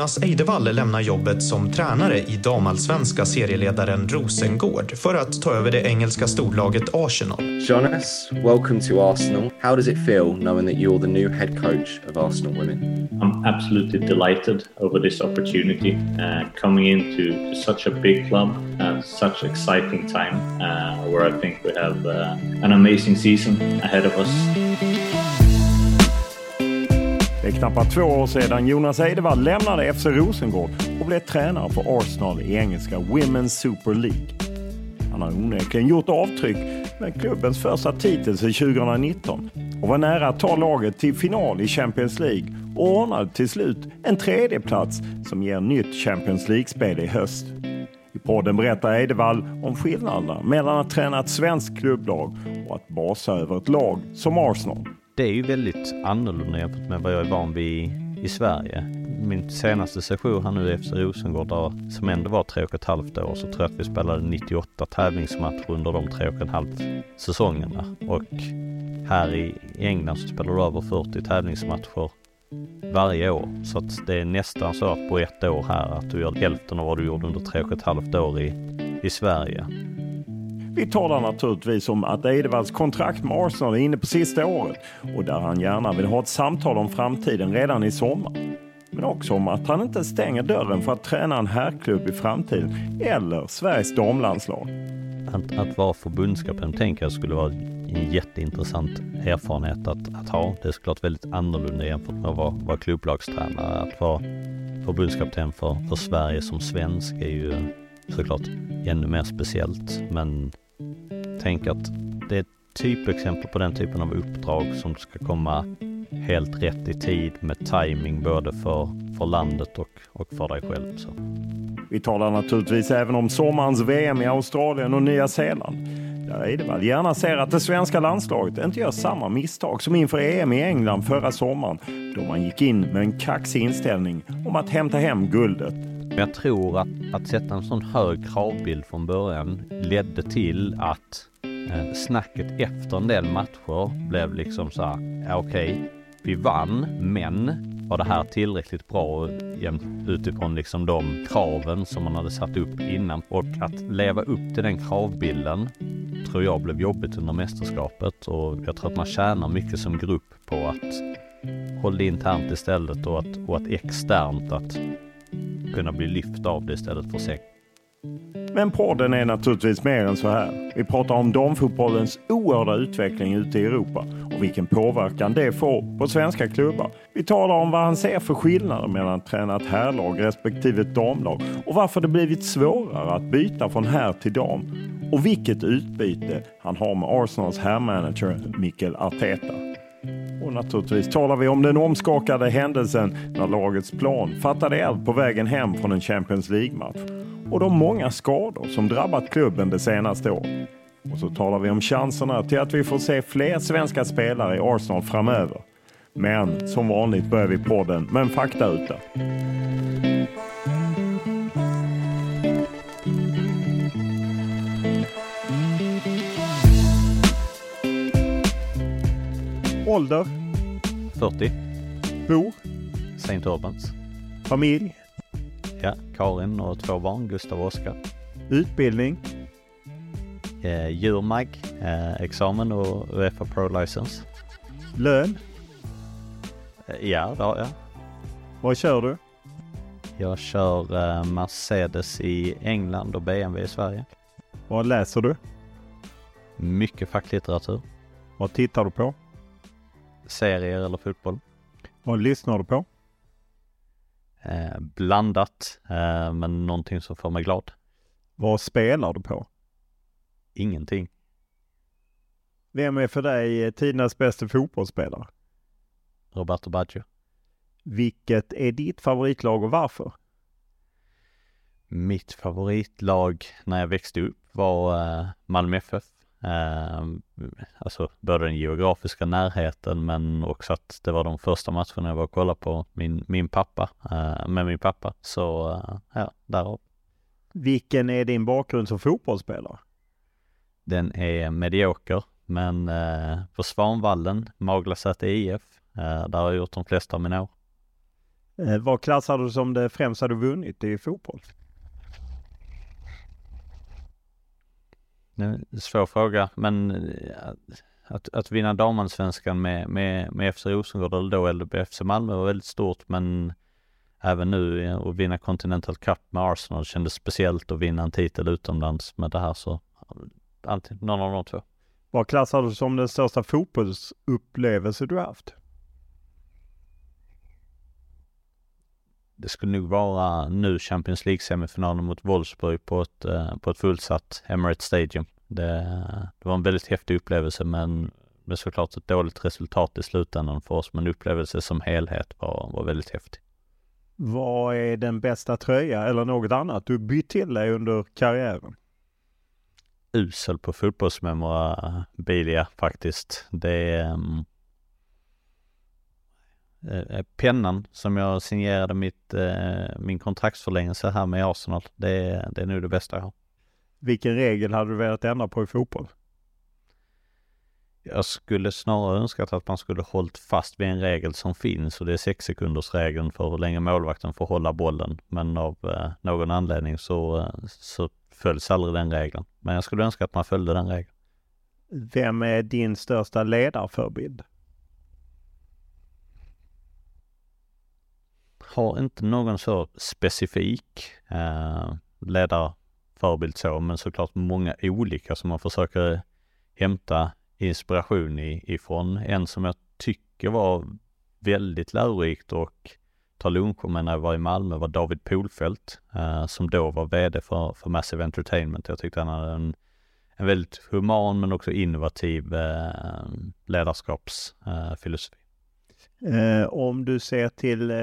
Jonas Eidevall lämnar jobbet som tränare i damallsvenska serieledaren Rosengård för att ta över det engelska storlaget Arsenal. Jonas, welcome to Arsenal. How does it feel knowing that you're the new head coach of Arsenal Women? I'm absolutely delighted over this opportunity uh, coming into such a big club at such exciting time uh, where I think we have uh, an amazing season ahead of us det är knappt två år sedan Jonas Eidevall lämnade FC Rosengård och blev tränare för Arsenal i engelska Women's Super League. Han har onekligen gjort avtryck med klubbens första titel sedan 2019 och var nära att ta laget till final i Champions League och ordnade till slut en tredje plats som ger nytt Champions League-spel i höst. I podden berättar Eidevall om skillnaderna mellan att träna ett svenskt klubblag och att basa över ett lag som Arsenal. Det är ju väldigt annorlunda jämfört med vad jag är van vid i Sverige. Min senaste session här nu efter Rosengård, där, som ändå var tre och ett halvt år, så tror jag att vi spelade 98 tävlingsmatcher under de tre och ett halvt säsongerna. Och här i England så spelar du över 40 tävlingsmatcher varje år. Så att det är nästan så att på ett år här att du gör hälften av vad du gjorde under tre och ett halvt år i, i Sverige. Vi talar naturligtvis om att Edevalls kontrakt med Arsenal är inne på sista året och där han gärna vill ha ett samtal om framtiden redan i sommar. Men också om att han inte stänger dörren för att träna en herrklubb i framtiden eller Sveriges damlandslag. Att, att vara förbundskapten tänker jag skulle vara en jätteintressant erfarenhet att, att ha. Det är såklart väldigt annorlunda jämfört med att vara, vara klubblagstränare. Att vara förbundskapten för, för Sverige som svensk är ju såklart ännu mer speciellt. Men tänk att det är ett typexempel på den typen av uppdrag som ska komma helt rätt i tid med timing både för, för landet och, och för dig själv. Så. Vi talar naturligtvis även om sommarens VM i Australien och Nya Zeeland. Där Eidevall gärna ser att det svenska landslaget inte gör samma misstag som inför EM i England förra sommaren då man gick in med en kaxig inställning om att hämta hem guldet. Men jag tror att, att sätta en sån hög kravbild från början ledde till att eh, snacket efter en del matcher blev liksom så här, ja, okej, okay, vi vann, men var det här tillräckligt bra utifrån liksom de kraven som man hade satt upp innan? Och att leva upp till den kravbilden tror jag blev jobbigt under mästerskapet och jag tror att man tjänar mycket som grupp på att hålla det internt istället och att, och att externt att kunna bli lyft av det istället för säck. Men podden är naturligtvis mer än så här. Vi pratar om damfotbollens oerhörda utveckling ute i Europa och vilken påverkan det får på svenska klubbar. Vi talar om vad han ser för skillnader mellan att träna ett herrlag respektive ett damlag och varför det blivit svårare att byta från herr till dam och vilket utbyte han har med Arsenals herrmanager Mikkel Arteta. Och naturligtvis talar vi om den omskakade händelsen när lagets plan fattade eld på vägen hem från en Champions League-match och de många skador som drabbat klubben det senaste året. Och så talar vi om chanserna till att vi får se fler svenska spelare i Arsenal framöver. Men som vanligt börjar vi podden med en faktaruta. Ålder? 40. Bor? St. Urbans. Familj? Ja, Karin och två barn, Gustav och Oskar. Utbildning? Eh, djurmag, eh, examen och Uefa Pro License. Lön? Eh, ja, det har jag. Vad kör du? Jag kör eh, Mercedes i England och BMW i Sverige. Vad läser du? Mycket facklitteratur. Vad tittar du på? Serier eller fotboll. Vad lyssnar du på? Eh, blandat, eh, men någonting som får mig glad. Vad spelar du på? Ingenting. Vem är för dig tidernas bästa fotbollsspelare? Roberto Baggio. Vilket är ditt favoritlag och varför? Mitt favoritlag när jag växte upp var eh, Malmö FF. Eh, alltså både den geografiska närheten men också att det var de första matcherna jag var och kollade på min, min pappa, eh, med min pappa. Så eh, ja, därav. Vilken är din bakgrund som fotbollsspelare? Den är medioker, men eh, på Svanvallen, Maglasäter IF, eh, där har jag gjort de flesta av mina år. Eh, vad klassar du som det främsta du vunnit i fotboll? Nu, svår fråga, men eh, att, att vinna damallsvenskan med, med, med FC Rosengård eller då LBFC Malmö var väldigt stort, men även nu att vinna Continental Cup med Arsenal kändes speciellt att vinna en titel utomlands med det här så alltid någon av de två. Vad klassar du som den största fotbollsupplevelse du haft? Det skulle nog vara nu Champions League-semifinalen mot Wolfsburg på ett, eh, på ett fullsatt Emirates Stadium. Det, det var en väldigt häftig upplevelse men med såklart ett dåligt resultat i slutändan för oss men upplevelse som helhet var, var väldigt häftig. Vad är den bästa tröja eller något annat du bytt till dig under karriären? Usel på fotbollsmemorabilia faktiskt. Det um, pennan som jag signerade mitt, uh, min kontraktsförlängelse här med Arsenal. Det, det är nu det bästa jag har. Vilken regel hade du velat ändra på i fotboll? Jag skulle snarare önskat att man skulle hållit fast vid en regel som finns och det är sex sekunders regeln för hur länge målvakten får hålla bollen. Men av eh, någon anledning så, eh, så följs aldrig den regeln. Men jag skulle önska att man följde den regeln. Vem är din största ledarförebild? Har inte någon så specifik eh, ledarförebild så, men såklart många olika som man försöker hämta inspiration i, ifrån. En som jag tycker var väldigt lärorikt och ta luncher med när jag var i Malmö var David Polfelt eh, som då var VD för, för Massive Entertainment. Jag tyckte han hade en, en väldigt human men också innovativ eh, ledarskapsfilosofi. Eh, eh, om du ser till eh,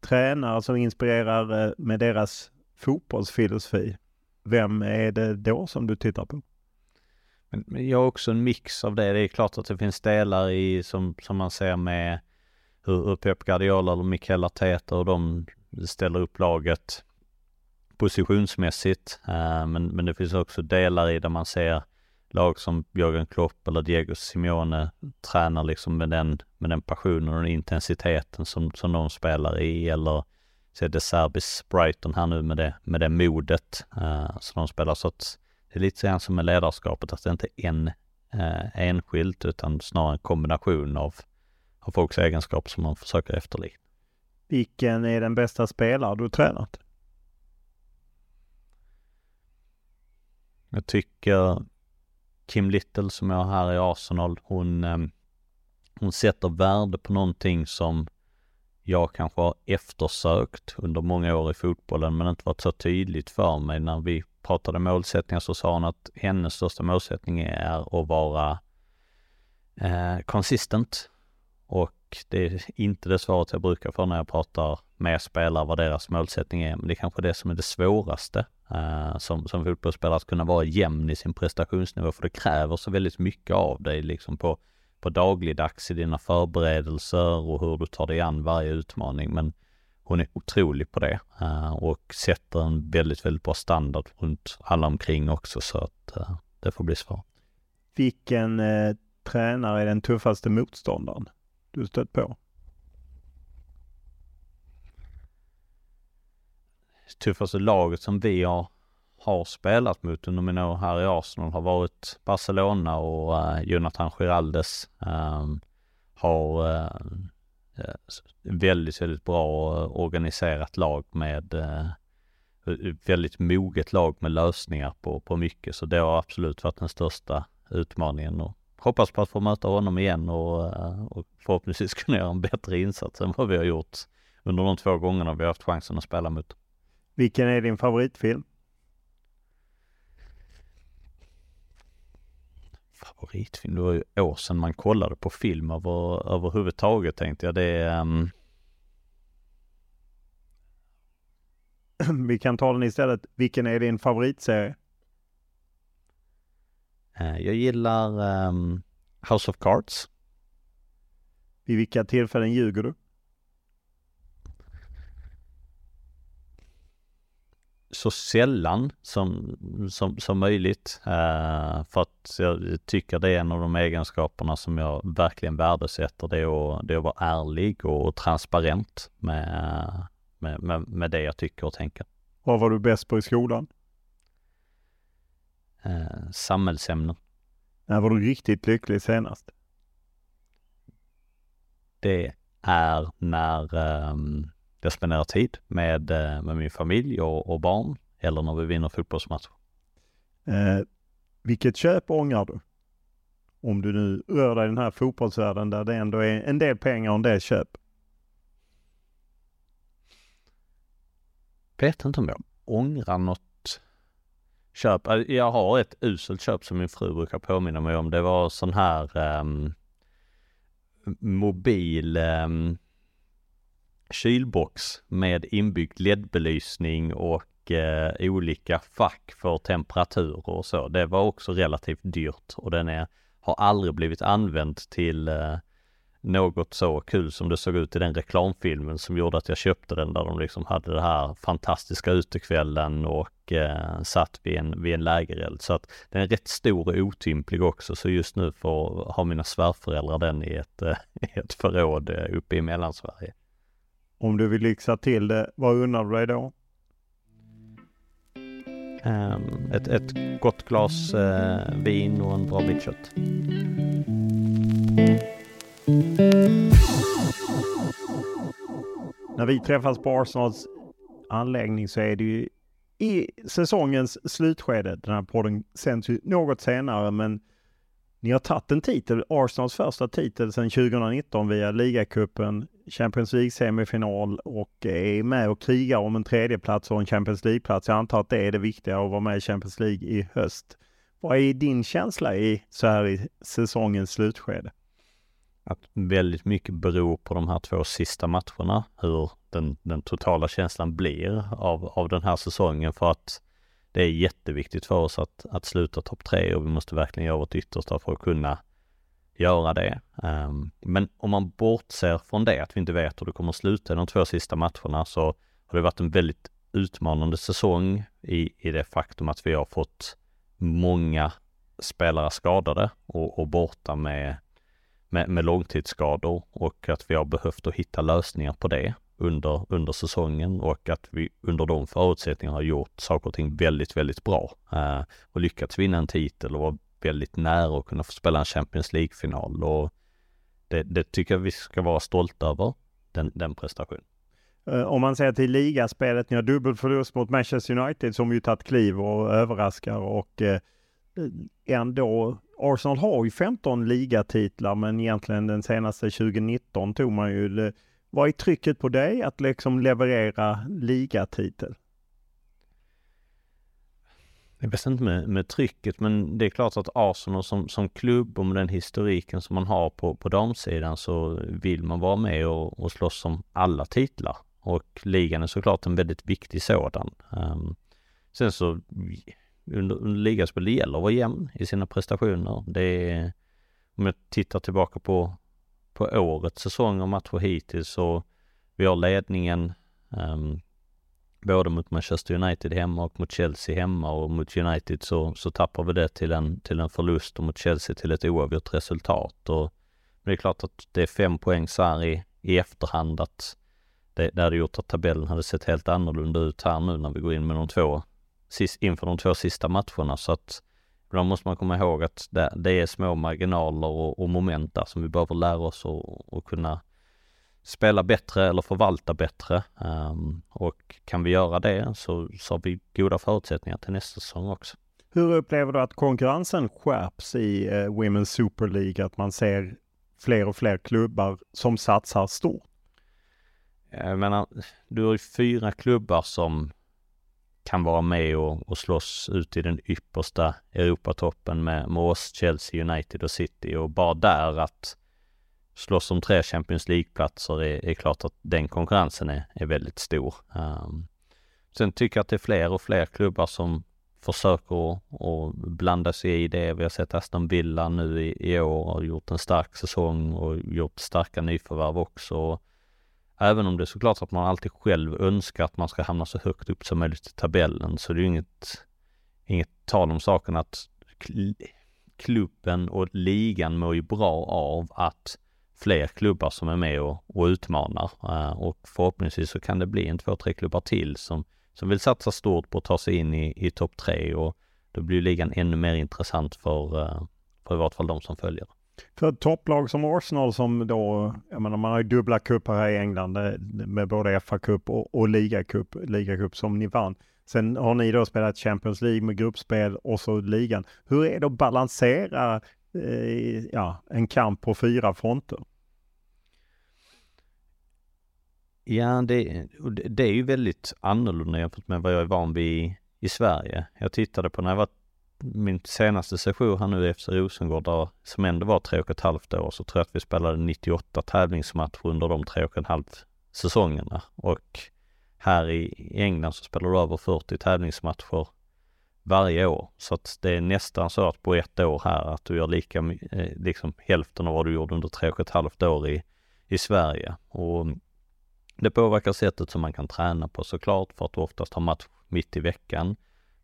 tränare som inspirerar eh, med deras fotbollsfilosofi, vem är det då som du tittar på? Men jag har också en mix av det. Det är klart att det finns delar i som, som man ser med hur, hur Pep Guardiola eller Mikel Arteta och de ställer upp laget positionsmässigt. Uh, men, men det finns också delar i där man ser lag som Jörgen Klopp eller Diego Simeone tränar liksom med den, med den passionen och den intensiteten som, som de spelar i eller se De Serbis Brighton här nu med det, med det modet uh, som de spelar. Så att det är lite grann som med ledarskapet, att det inte är en eh, enskilt utan snarare en kombination av, av folks egenskaper som man försöker efterlikna. Vilken är den bästa spelare du tränat? Jag tycker Kim Little som jag har här i Arsenal, hon, ehm, hon sätter värde på någonting som jag kanske har eftersökt under många år i fotbollen men inte varit så tydligt för mig när vi pratade målsättningar så sa hon att hennes största målsättning är att vara eh, consistent. Och det är inte det svaret jag brukar få när jag pratar med spelare vad deras målsättning är. Men det är kanske det som är det svåraste uh, som, som fotbollsspelare att kunna vara jämn i sin prestationsnivå för det kräver så väldigt mycket av dig liksom på, på dagligdags i dina förberedelser och hur du tar dig an varje utmaning. Men hon är otrolig på det uh, och sätter en väldigt, väldigt bra standard runt alla omkring också så att uh, det får bli svårt. Vilken eh, tränare är den tuffaste motståndaren du stött på? Tuffaste laget som vi har, har spelat mot under mina år här i Arsenal har varit Barcelona och uh, Jonathan Giraldes um, har uh, väldigt, väldigt bra organiserat lag med uh, väldigt moget lag med lösningar på, på mycket. Så det har absolut varit den största utmaningen och hoppas på att få möta honom igen och, och förhoppningsvis kunna göra en bättre insats än vad vi har gjort under de två gångerna vi har haft chansen att spela mot. Vilken är din favoritfilm? Favoritfilm? Det var ju år sedan man kollade på film över, överhuvudtaget tänkte jag. Det är... Um... Vi kan ta den istället. Vilken är din favoritserie? Uh, jag gillar um, House of Cards. Vid vilka tillfällen ljuger du? Så sällan som, som, som möjligt. Uh, för att jag tycker det är en av de egenskaperna som jag verkligen värdesätter. Det är att, det är att vara ärlig och transparent med, med, med, med det jag tycker och tänker. Vad var du bäst på i skolan? Uh, samhällsämnen. När var du riktigt lycklig senast? Det är när um, jag spenderar tid med, eh, med min familj och, och barn eller när vi vinner fotbollsmatcher. Eh, vilket köp ångrar du? Om du nu rör dig i den här fotbollsvärlden där det ändå är en del pengar och en del köp. Vet inte om jag ångrar något köp. Äh, jag har ett uselt köp som min fru brukar påminna mig om. Det var sån här um, mobil um, kylbox med inbyggd LED-belysning och eh, olika fack för temperatur och så. Det var också relativt dyrt och den är, har aldrig blivit använd till eh, något så kul som det såg ut i den reklamfilmen som gjorde att jag köpte den där de liksom hade det här fantastiska utekvällen och eh, satt vid en, vid en lägereld. Så att den är rätt stor och otymplig också så just nu får ha mina svärföräldrar den i ett, eh, ett förråd eh, uppe i Mellansverige. Om du vill lyxa till det, vad undrar du dig då? Um, ett, ett gott glas uh, vin och en bra bit kött. När vi träffas på Arsenals anläggning så är det ju i säsongens slutskede. Den här podden sänds ju något senare men ni har tagit en titel, Arsenals första titel sedan 2019 via ligacupen, Champions League-semifinal och är med och krigar om en tredjeplats och en Champions League-plats. Jag antar att det är det viktiga att vara med i Champions League i höst. Vad är din känsla i så här i säsongens slutskede? Att väldigt mycket beror på de här två sista matcherna, hur den, den totala känslan blir av, av den här säsongen för att det är jätteviktigt för oss att, att sluta topp tre och vi måste verkligen göra vårt yttersta för att kunna göra det. Um, men om man bortser från det, att vi inte vet hur det kommer att sluta i de två sista matcherna, så har det varit en väldigt utmanande säsong i, i det faktum att vi har fått många spelare skadade och, och borta med, med, med långtidsskador och att vi har behövt att hitta lösningar på det under, under säsongen och att vi under de förutsättningarna har gjort saker och ting väldigt, väldigt bra eh, och lyckats vinna en titel och vara väldigt nära att kunna få spela en Champions League-final och det, det, tycker jag vi ska vara stolta över, den, den prestationen. Eh, om man ser till ligaspelet, ni har dubbel förlust mot Manchester United som ju tagit kliv och överraskar och eh, ändå Arsenal har ju 15 ligatitlar men egentligen den senaste 2019 tog man ju vad är trycket på dig att liksom leverera ligatitel? Jag vet inte med, med trycket, men det är klart att Arsenal som, som klubb och med den historiken som man har på, på damsidan så vill man vara med och, och slåss om alla titlar. Och ligan är såklart en väldigt viktig sådan. Um, sen så under, under ligaspel, det gäller att vara jämn i sina prestationer. Det är, om jag tittar tillbaka på, på årets säsong och matcher hittills så vi har ledningen um, både mot Manchester United hemma och mot Chelsea hemma och mot United så, så tappar vi det till en, till en förlust och mot Chelsea till ett oavgjort resultat. Och det är klart att det är fem poäng så här i, i efterhand att det, det hade gjort att tabellen hade sett helt annorlunda ut här nu när vi går in med de två, sist, inför de två sista matcherna. Så att ibland måste man komma ihåg att det, det är små marginaler och, och moment där som vi behöver lära oss och, och kunna spela bättre eller förvalta bättre. Um, och kan vi göra det så, så har vi goda förutsättningar till nästa säsong också. Hur upplever du att konkurrensen skärps i uh, Women's Super League? Att man ser fler och fler klubbar som satsar stort? Jag menar, du har ju fyra klubbar som kan vara med och, och slåss ut i den yppersta Europatoppen med, med oss, Chelsea, United och City och bara där att slåss om tre Champions League-platser är, är klart att den konkurrensen är, är väldigt stor. Um, sen tycker jag att det är fler och fler klubbar som försöker att blanda sig i det. Vi har sett Aston Villa nu i, i år och gjort en stark säsong och gjort starka nyförvärv också. Även om det är såklart att man alltid själv önskar att man ska hamna så högt upp som möjligt i tabellen så det är ju inget, inget tal om saken att klubben och ligan mår ju bra av att fler klubbar som är med och, och utmanar. Eh, och förhoppningsvis så kan det bli en två, tre klubbar till som, som vill satsa stort på att ta sig in i, i topp tre och då blir ligan ännu mer intressant för, eh, för i vart fall de som följer. För ett topplag som Arsenal som då, jag menar man har ju dubbla cuper här i England eh, med både FA-cup och, och ligacup, ligacup som ni vann. Sen har ni då spelat Champions League med gruppspel och så ligan. Hur är det att balansera eh, ja, en kamp på fyra fronter? Ja, det, det är ju väldigt annorlunda jämfört med vad jag är van vid i Sverige. Jag tittade på när jag var min senaste session här nu efter Rosengård, där, som ändå var tre och ett halvt år, så tror jag att vi spelade 98 tävlingsmatcher under de tre och ett halvt säsongerna. Och här i England så spelar du över 40 tävlingsmatcher varje år. Så att det är nästan så att på ett år här att du gör lika, eh, liksom hälften av vad du gjorde under tre och ett halvt år i, i Sverige. Och det påverkar sättet som man kan träna på såklart för att du oftast har match mitt i veckan.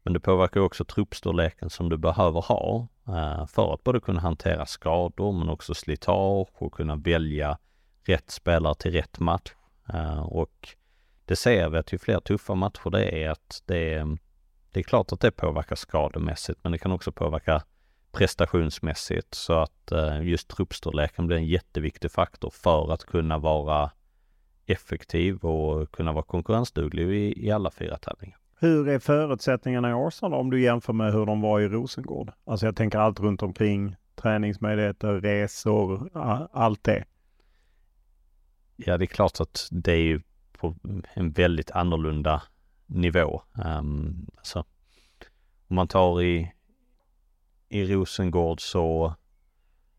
Men det påverkar också truppstorleken som du behöver ha eh, för att både kunna hantera skador men också slitage och kunna välja rätt spelare till rätt match. Eh, och det ser vi att ju fler tuffa matcher det är att det är, det är klart att det påverkar skademässigt men det kan också påverka prestationsmässigt så att eh, just truppstorleken blir en jätteviktig faktor för att kunna vara effektiv och kunna vara konkurrensduglig i, i alla fyra tävlingar. Hur är förutsättningarna i Arsenal om du jämför med hur de var i Rosengård? Alltså jag tänker allt runt omkring, träningsmöjligheter, resor, allt det. Ja, det är klart att det är ju på en väldigt annorlunda nivå. Um, alltså, om man tar i, i Rosengård så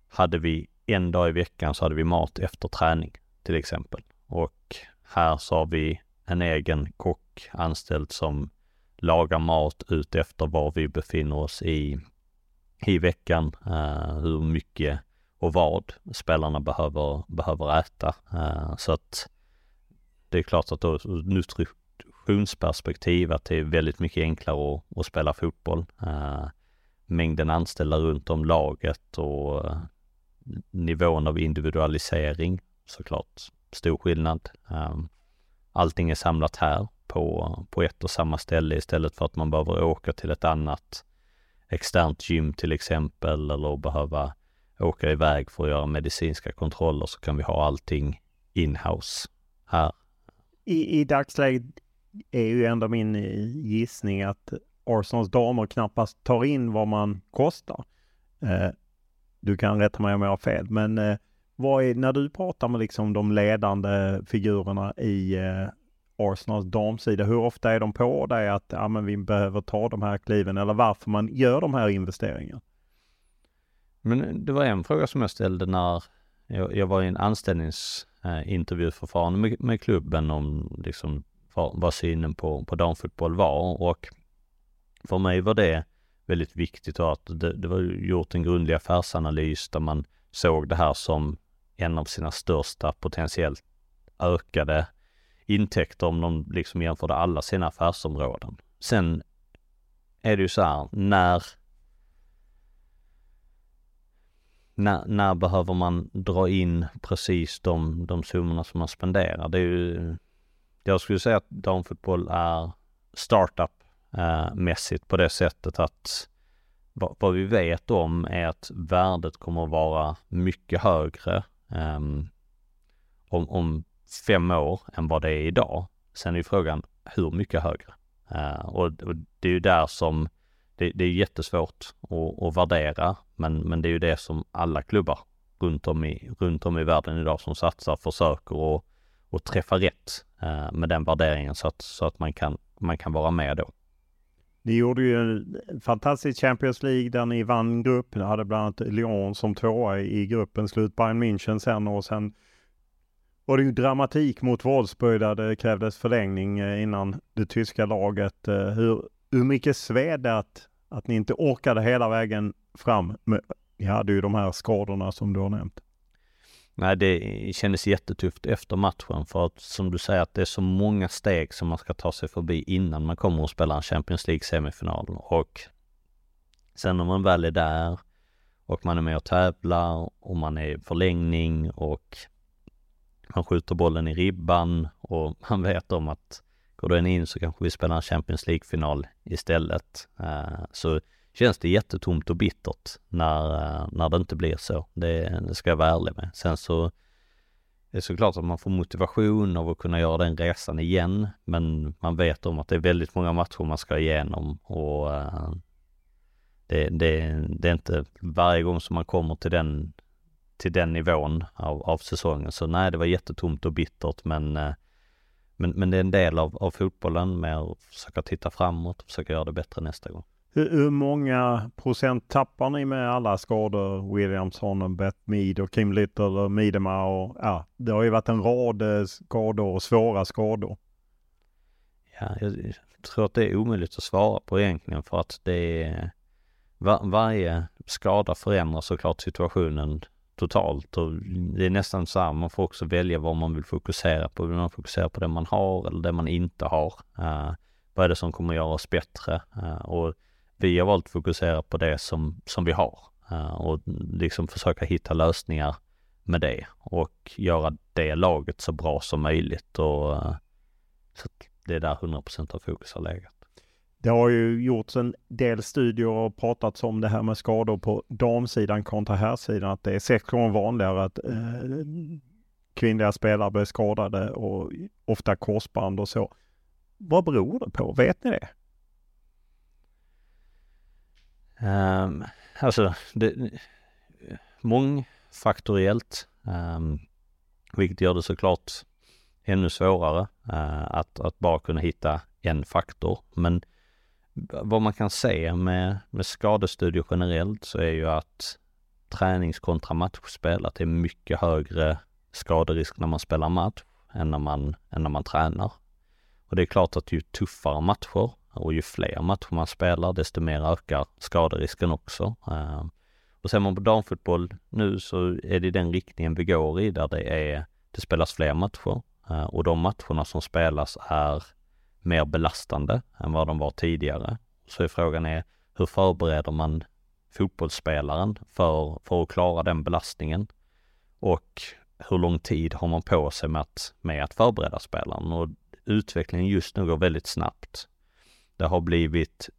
hade vi en dag i veckan så hade vi mat efter träning till exempel. Och här så har vi en egen kock anställd som lagar mat ut efter var vi befinner oss i, i veckan, eh, hur mycket och vad spelarna behöver, behöver äta. Eh, så att det är klart att då nutritionsperspektiv att det är väldigt mycket enklare att, att spela fotboll. Eh, mängden anställda runt om laget och eh, nivån av individualisering såklart stor skillnad. Eh, allting är samlat här på, på ett och samma ställe istället för att man behöver åka till ett annat externt gym till exempel eller behöva åka iväg för att göra medicinska kontroller så kan vi ha allting inhouse här. I, i dagsläget är ju ändå min eh, gissning att Arsenals damer knappast tar in vad man kostar. Eh, du kan rätta mig om jag har fel, men eh, vad är, när du pratar med liksom de ledande figurerna i eh, Arsenals damsida, hur ofta är de på dig att ja, men vi behöver ta de här kliven eller varför man gör de här investeringarna? Men det var en fråga som jag ställde när jag, jag var i en anställningsintervjuförfarande med, med klubben om liksom vad, vad synen på, på damfotboll var och för mig var det väldigt viktigt och att det, det var gjort en grundlig affärsanalys där man såg det här som en av sina största potentiellt ökade intäkter om de liksom jämförde alla sina affärsområden. Sen är det ju så här, när när, när behöver man dra in precis de, de summorna som man spenderar? Det är ju, jag skulle säga att damfotboll är startup eh, mässigt på det sättet att vad, vad, vi vet om är att värdet kommer att vara mycket högre um, om, om fem år än vad det är idag. Sen är ju frågan hur mycket högre? Uh, och, och, det är ju där som det, det är jättesvårt att, att, värdera, men, men det är ju det som alla klubbar runt om i, runt om i världen idag som satsar försöker och, och träffa rätt uh, med den värderingen så att, så att man, kan, man kan vara med då. Ni gjorde ju en fantastisk Champions League där ni vann grupp. Ni hade bland annat Lyon som tvåa i gruppen, slut Bayern München sen och sen var det ju dramatik mot Wolfsburg där det krävdes förlängning eh, innan det tyska laget. Eh, hur, hur mycket sved det att, att ni inte orkade hela vägen fram? Ni hade ju de här skadorna som du har nämnt. Nej, det kändes jättetufft efter matchen för att som du säger att det är så många steg som man ska ta sig förbi innan man kommer och spela en Champions League semifinal och sen när man väl är där och man är med och tävlar och man är i förlängning och han skjuter bollen i ribban och han vet om att går den in så kanske vi spelar en Champions League-final istället. Eh, så känns det jättetomt och bittert när, eh, när det inte blir så. Det, det ska jag vara ärlig med. Sen så det är såklart att man får motivation av att kunna göra den resan igen, men man vet om att det är väldigt många matcher man ska igenom och eh, det, det, det, är inte varje gång som man kommer till den till den nivån av, av säsongen. Så nej, det var jättetomt och bittert men, eh, men, men det är en del av, av fotbollen med att försöka titta framåt och försöka göra det bättre nästa gång. Hur, hur många procent tappar ni med alla skador? Williamson och Beth Mead och Kim Little och Midema och ja, det har ju varit en rad eh, skador och svåra skador. Ja, jag tror att det är omöjligt att svara på egentligen för att det är var, varje skada förändrar såklart situationen totalt och det är nästan så här, man får också välja vad man vill fokusera på. Vill man fokusera på det man har eller det man inte har? Uh, vad är det som kommer göra oss bättre? Uh, och vi har valt att fokusera på det som, som vi har uh, och liksom försöka hitta lösningar med det och göra det laget så bra som möjligt och så det är där 100% av fokus har legat. Det har ju gjorts en del studier och pratats om det här med skador på damsidan kontra herrsidan. Att det är sex gånger vanligare att eh, kvinnliga spelare blir skadade och ofta korsband och så. Vad beror det på? Vet ni det? Um, alltså, det, mångfaktoriellt, um, vilket gör det såklart ännu svårare uh, att, att bara kunna hitta en faktor. Men vad man kan se med, med skadestudier generellt så är ju att tränings kontra matchspel, att det är mycket högre skaderisk när man spelar match än när man, än när man tränar. Och det är klart att ju tuffare matcher och ju fler matcher man spelar, desto mer ökar skaderisken också. Eh, och ser man på damfotboll nu så är det den riktningen vi går i där det är, det spelas fler matcher eh, och de matcherna som spelas är mer belastande än vad de var tidigare. Så frågan är hur förbereder man fotbollsspelaren för, för att klara den belastningen? Och hur lång tid har man på sig med att, med att förbereda spelaren? Och utvecklingen just nu går väldigt snabbt. Det har blivit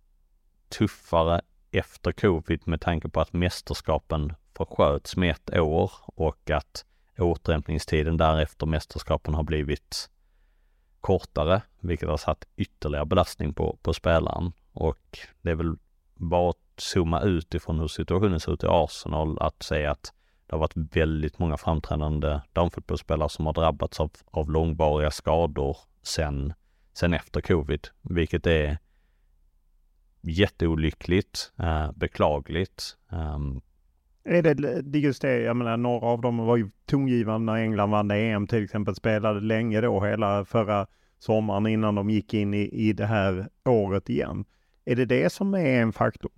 tuffare efter covid med tanke på att mästerskapen försköts med ett år och att återhämtningstiden därefter mästerskapen har blivit kortare, vilket har satt ytterligare belastning på, på spelaren. Och det är väl bara att zooma ut ifrån hur situationen ser ut i Arsenal, att säga att det har varit väldigt många framträdande damfotbollsspelare som har drabbats av, av långvariga skador sen, sen efter covid, vilket är jätteolyckligt, eh, beklagligt. Um, är det just det, jag menar några av dem var ju tongivande när England vann EM till exempel, spelade länge då hela förra sommaren innan de gick in i, i det här året igen. Är det det som är en faktor?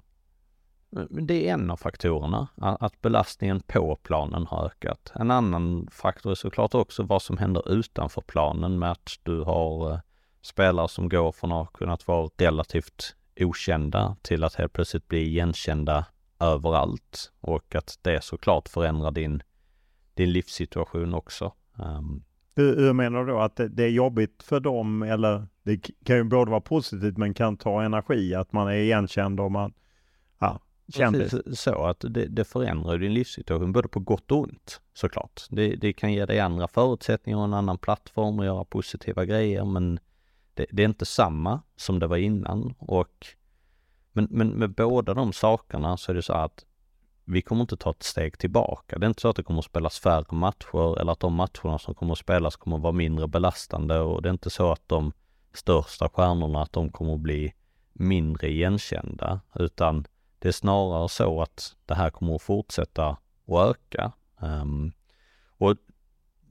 Det är en av faktorerna, att belastningen på planen har ökat. En annan faktor är såklart också vad som händer utanför planen med att du har eh, spelare som går från att ha kunnat vara relativt okända till att helt plötsligt bli igenkända överallt och att det såklart förändrar din, din livssituation också. Um, hur, hur, menar du då? Att det, det, är jobbigt för dem eller det kan ju både vara positivt men kan ta energi att man är igenkänd och man ja, Precis så att det, det förändrar din livssituation både på gott och ont såklart. Det, det kan ge dig andra förutsättningar och en annan plattform och göra positiva grejer men det, det, är inte samma som det var innan och men, men med båda de sakerna så är det så att vi kommer inte ta ett steg tillbaka. Det är inte så att det kommer att spelas färre matcher eller att de matcherna som kommer att spelas kommer att vara mindre belastande och det är inte så att de största stjärnorna att de kommer att bli mindre igenkända utan det är snarare så att det här kommer att fortsätta att öka. Um, och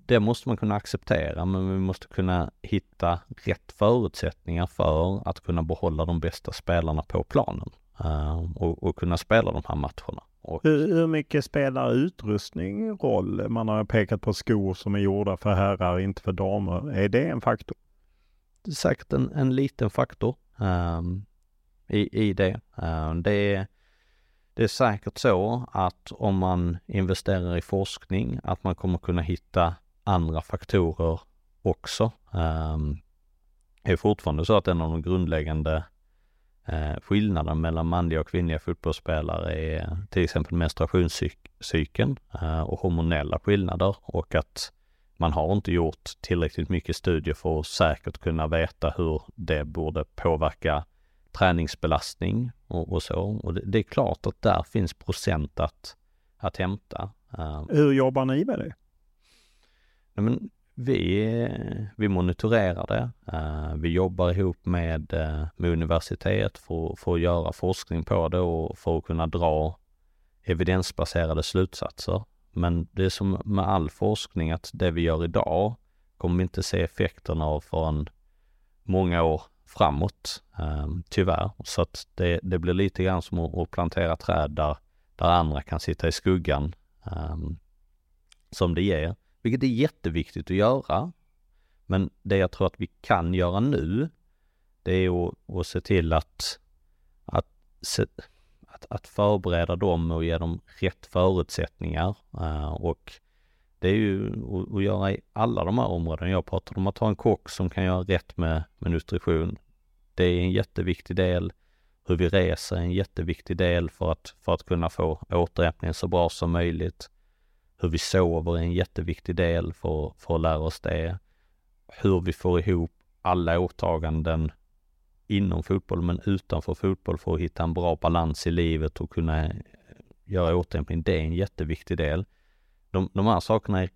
det måste man kunna acceptera, men vi måste kunna hitta rätt förutsättningar för att kunna behålla de bästa spelarna på planen uh, och, och, kunna spela de här matcherna. Och... Hur, hur, mycket spelar utrustning roll? Man har pekat på skor som är gjorda för herrar, inte för damer. Är det en faktor? Det är säkert en, en liten faktor um, i, i det. Uh, det är det är säkert så att om man investerar i forskning att man kommer kunna hitta andra faktorer också. Ehm, det är fortfarande så att en av de grundläggande eh, skillnaderna mellan manliga och kvinnliga fotbollsspelare är till exempel menstruationscykeln eh, och hormonella skillnader och att man har inte gjort tillräckligt mycket studier för att säkert kunna veta hur det borde påverka träningsbelastning och, och så. Och det, det, är klart att där finns procent att, att hämta. Ehm. Hur jobbar ni med det? Men vi, vi monitorerar det. Eh, vi jobbar ihop med, eh, med universitet för, för att göra forskning på det och för att kunna dra evidensbaserade slutsatser. Men det är som med all forskning att det vi gör idag kommer vi inte se effekterna av förrän många år framåt, eh, tyvärr. Så att det, det blir lite grann som att, plantera träd där, där andra kan sitta i skuggan som det ger, vilket är jätteviktigt att göra. Men det jag tror att vi kan göra nu, det är att, att se till att, att, att, att förbereda dem och ge dem rätt förutsättningar. Eh, och det är ju att, att göra i alla de här områdena. Jag pratar om att ha en kock som kan göra rätt med, med nutrition. Det är en jätteviktig del. Hur vi reser är en jätteviktig del för att, för att kunna få återhämtningen så bra som möjligt. Hur vi sover är en jätteviktig del för, för att lära oss det. Hur vi får ihop alla åtaganden inom fotboll men utanför fotboll för att hitta en bra balans i livet och kunna eh, göra återhämtning. Det är en jätteviktig del. De, de här sakerna är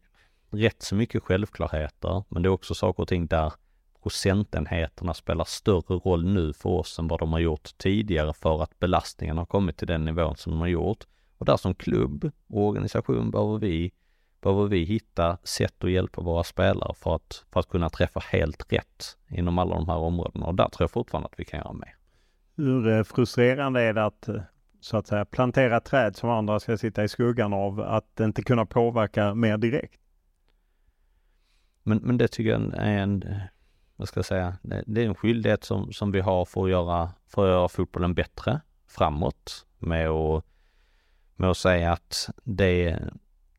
rätt så mycket självklarheter, men det är också saker och ting där procentenheterna spelar större roll nu för oss än vad de har gjort tidigare för att belastningen har kommit till den nivån som de har gjort. Och där som klubb och organisation behöver vi, behöver vi hitta sätt att hjälpa våra spelare för att, för att kunna träffa helt rätt inom alla de här områdena. Och där tror jag fortfarande att vi kan göra mer. Hur eh, frustrerande är det att eh, så att säga plantera träd som andra ska sitta i skuggan av, att inte kunna påverka mer direkt? Men, men det tycker jag är en, vad ska jag säga, det är en skyldighet som, som vi har för att göra, för att göra fotbollen bättre framåt med att, med att säga att det,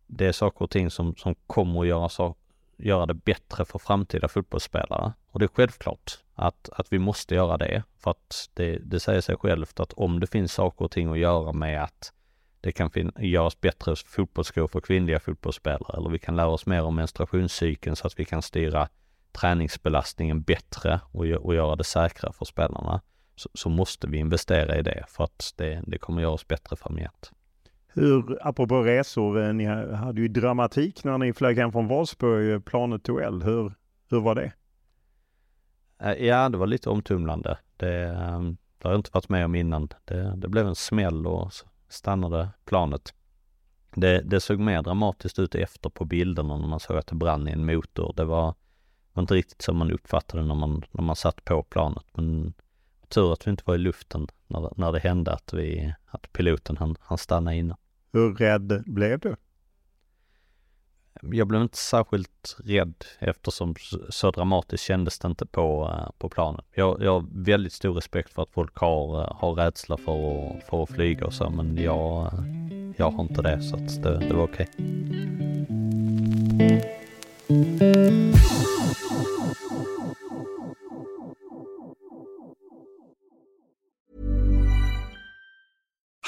det är saker och ting som, som kommer att göra, så, göra det bättre för framtida fotbollsspelare. Och det är självklart att, att vi måste göra det. För att det, det säger sig självt att om det finns saker och ting att göra med att det kan fin- göras bättre fotbollsskor för kvinnliga fotbollsspelare eller vi kan lära oss mer om menstruationscykeln så att vi kan styra träningsbelastningen bättre och, och göra det säkrare för spelarna så, så, måste vi investera i det för att det, det kommer göra oss bättre framgent. Hur, apropå resor, eh, ni hade ju dramatik när ni flög hem från Wolfsburg, eh, planet tog eld. Hur, hur var det? Eh, ja, det var lite omtumlande. Det, ehm, det har jag inte varit med om innan. Det, det blev en smäll och så stannade planet. Det, det såg mer dramatiskt ut efter på bilderna när man såg att det brann i en motor. Det var, var inte riktigt som man uppfattade när man, när man satt på planet. Men tur att vi inte var i luften när, när det hände att, vi, att piloten han, han stannade inne. Hur rädd blev du? Jag blev inte särskilt rädd eftersom så dramatiskt kändes det inte på, eh, på planen. Jag, jag har väldigt stor respekt för att folk har, eh, har rädsla för att, för att flyga och så, men jag, jag har inte det så att det, det var okej. Okay.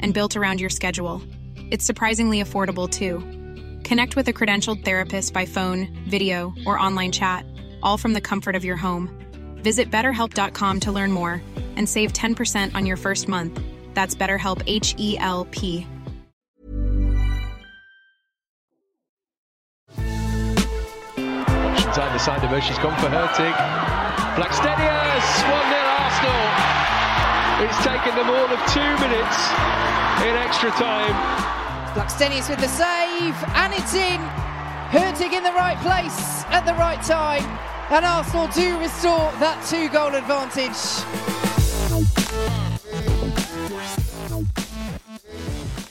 and built around your schedule. It's surprisingly affordable too. Connect with a credentialed therapist by phone, video, or online chat, all from the comfort of your home. Visit betterhelp.com to learn more and save 10% on your first month. That's BetterHelp H E L P. Options either side of her. She's gone for her Hurtig. Blackstenius! 1 0 Arsenal. It's taken them all of two minutes in extra time. Blackstenius with the save, and it's in. Hurtig in the right place at the right time, and Arsenal do restore that two-goal advantage.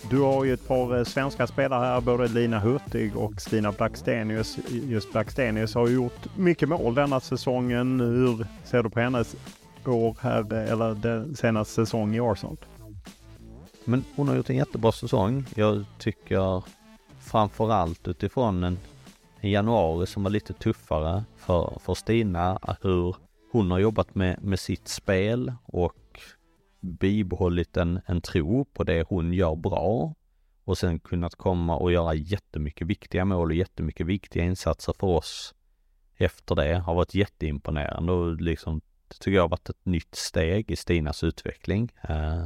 Du har ju ett par eh, svenska spelare här, både Lina Hurtig och Stina Blackstenius. Just Blackstenius har gjort mycket mål denna säsongen. Hur ser du på hennes år här, eh, eller den senaste säsong i Arsenal. Men hon har gjort en jättebra säsong. Jag tycker framförallt utifrån en, en januari som var lite tuffare för, för Stina, hur hon har jobbat med, med sitt spel och bibehållit en, en tro på det hon gör bra och sen kunnat komma och göra jättemycket viktiga mål och jättemycket viktiga insatser för oss efter det har varit jätteimponerande och liksom det tycker jag har varit ett nytt steg i Stinas utveckling. Eh,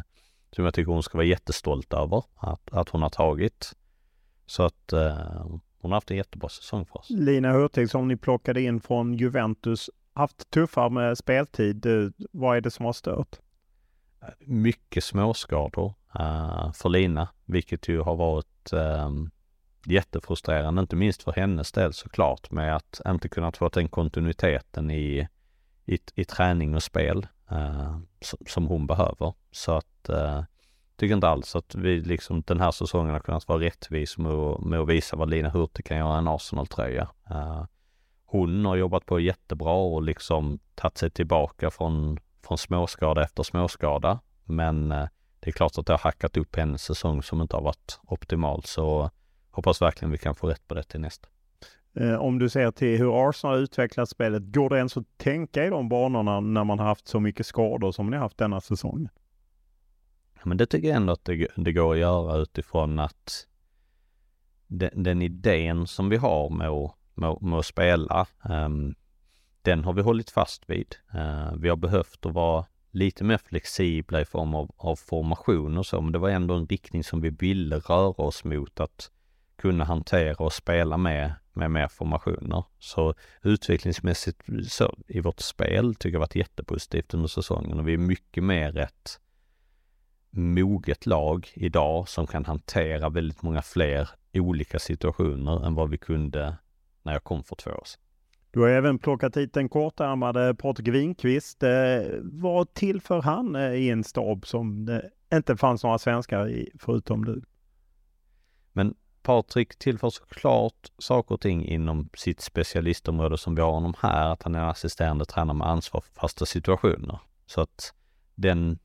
som jag tycker hon ska vara jättestolt över att, att hon har tagit. Så att eh, hon har haft en jättebra säsong för oss. Lina Hurtig som ni plockade in från Juventus, haft tuffare med speltid. Eh, vad är det som har stört? Mycket småskador uh, för Lina, vilket ju har varit um, jättefrustrerande, inte minst för hennes del såklart, med att inte kunna få den kontinuiteten i i, i träning och spel eh, som, som, hon behöver. Så att eh, tycker inte alls att vi liksom den här säsongen har kunnat vara rättvis med, med att visa vad Lina Hurtig kan göra i en Arsenal-tröja. Eh, hon har jobbat på jättebra och liksom tagit sig tillbaka från, från småskada efter småskada. Men eh, det är klart att det har hackat upp hennes säsong som inte har varit optimal. Så hoppas verkligen vi kan få rätt på det till nästa. Eh, om du ser till hur Arsenal har utvecklat spelet, går det ens att tänka i de banorna när man har haft så mycket skador som ni har haft denna säsong? Men det tycker jag ändå att det, det går att göra utifrån att den, den idén som vi har med att, med, med att spela, um, den har vi hållit fast vid. Uh, vi har behövt att vara lite mer flexibla i form av, av formation och så, men det var ändå en riktning som vi ville röra oss mot att kunna hantera och spela med med mer formationer. Så utvecklingsmässigt så, i vårt spel tycker jag varit jättepositivt under säsongen och vi är mycket mer ett moget lag idag som kan hantera väldigt många fler olika situationer än vad vi kunde när jag kom för två år sedan. Du har även plockat hit den kortärmade Patrik Winqvist. Eh, vad tillför han eh, i en stab som det inte fanns några svenskar i förutom du? Men Patrik tillför såklart saker och ting inom sitt specialistområde som vi har honom här, att han är assisterande tränare med ansvar för fasta situationer. Så att den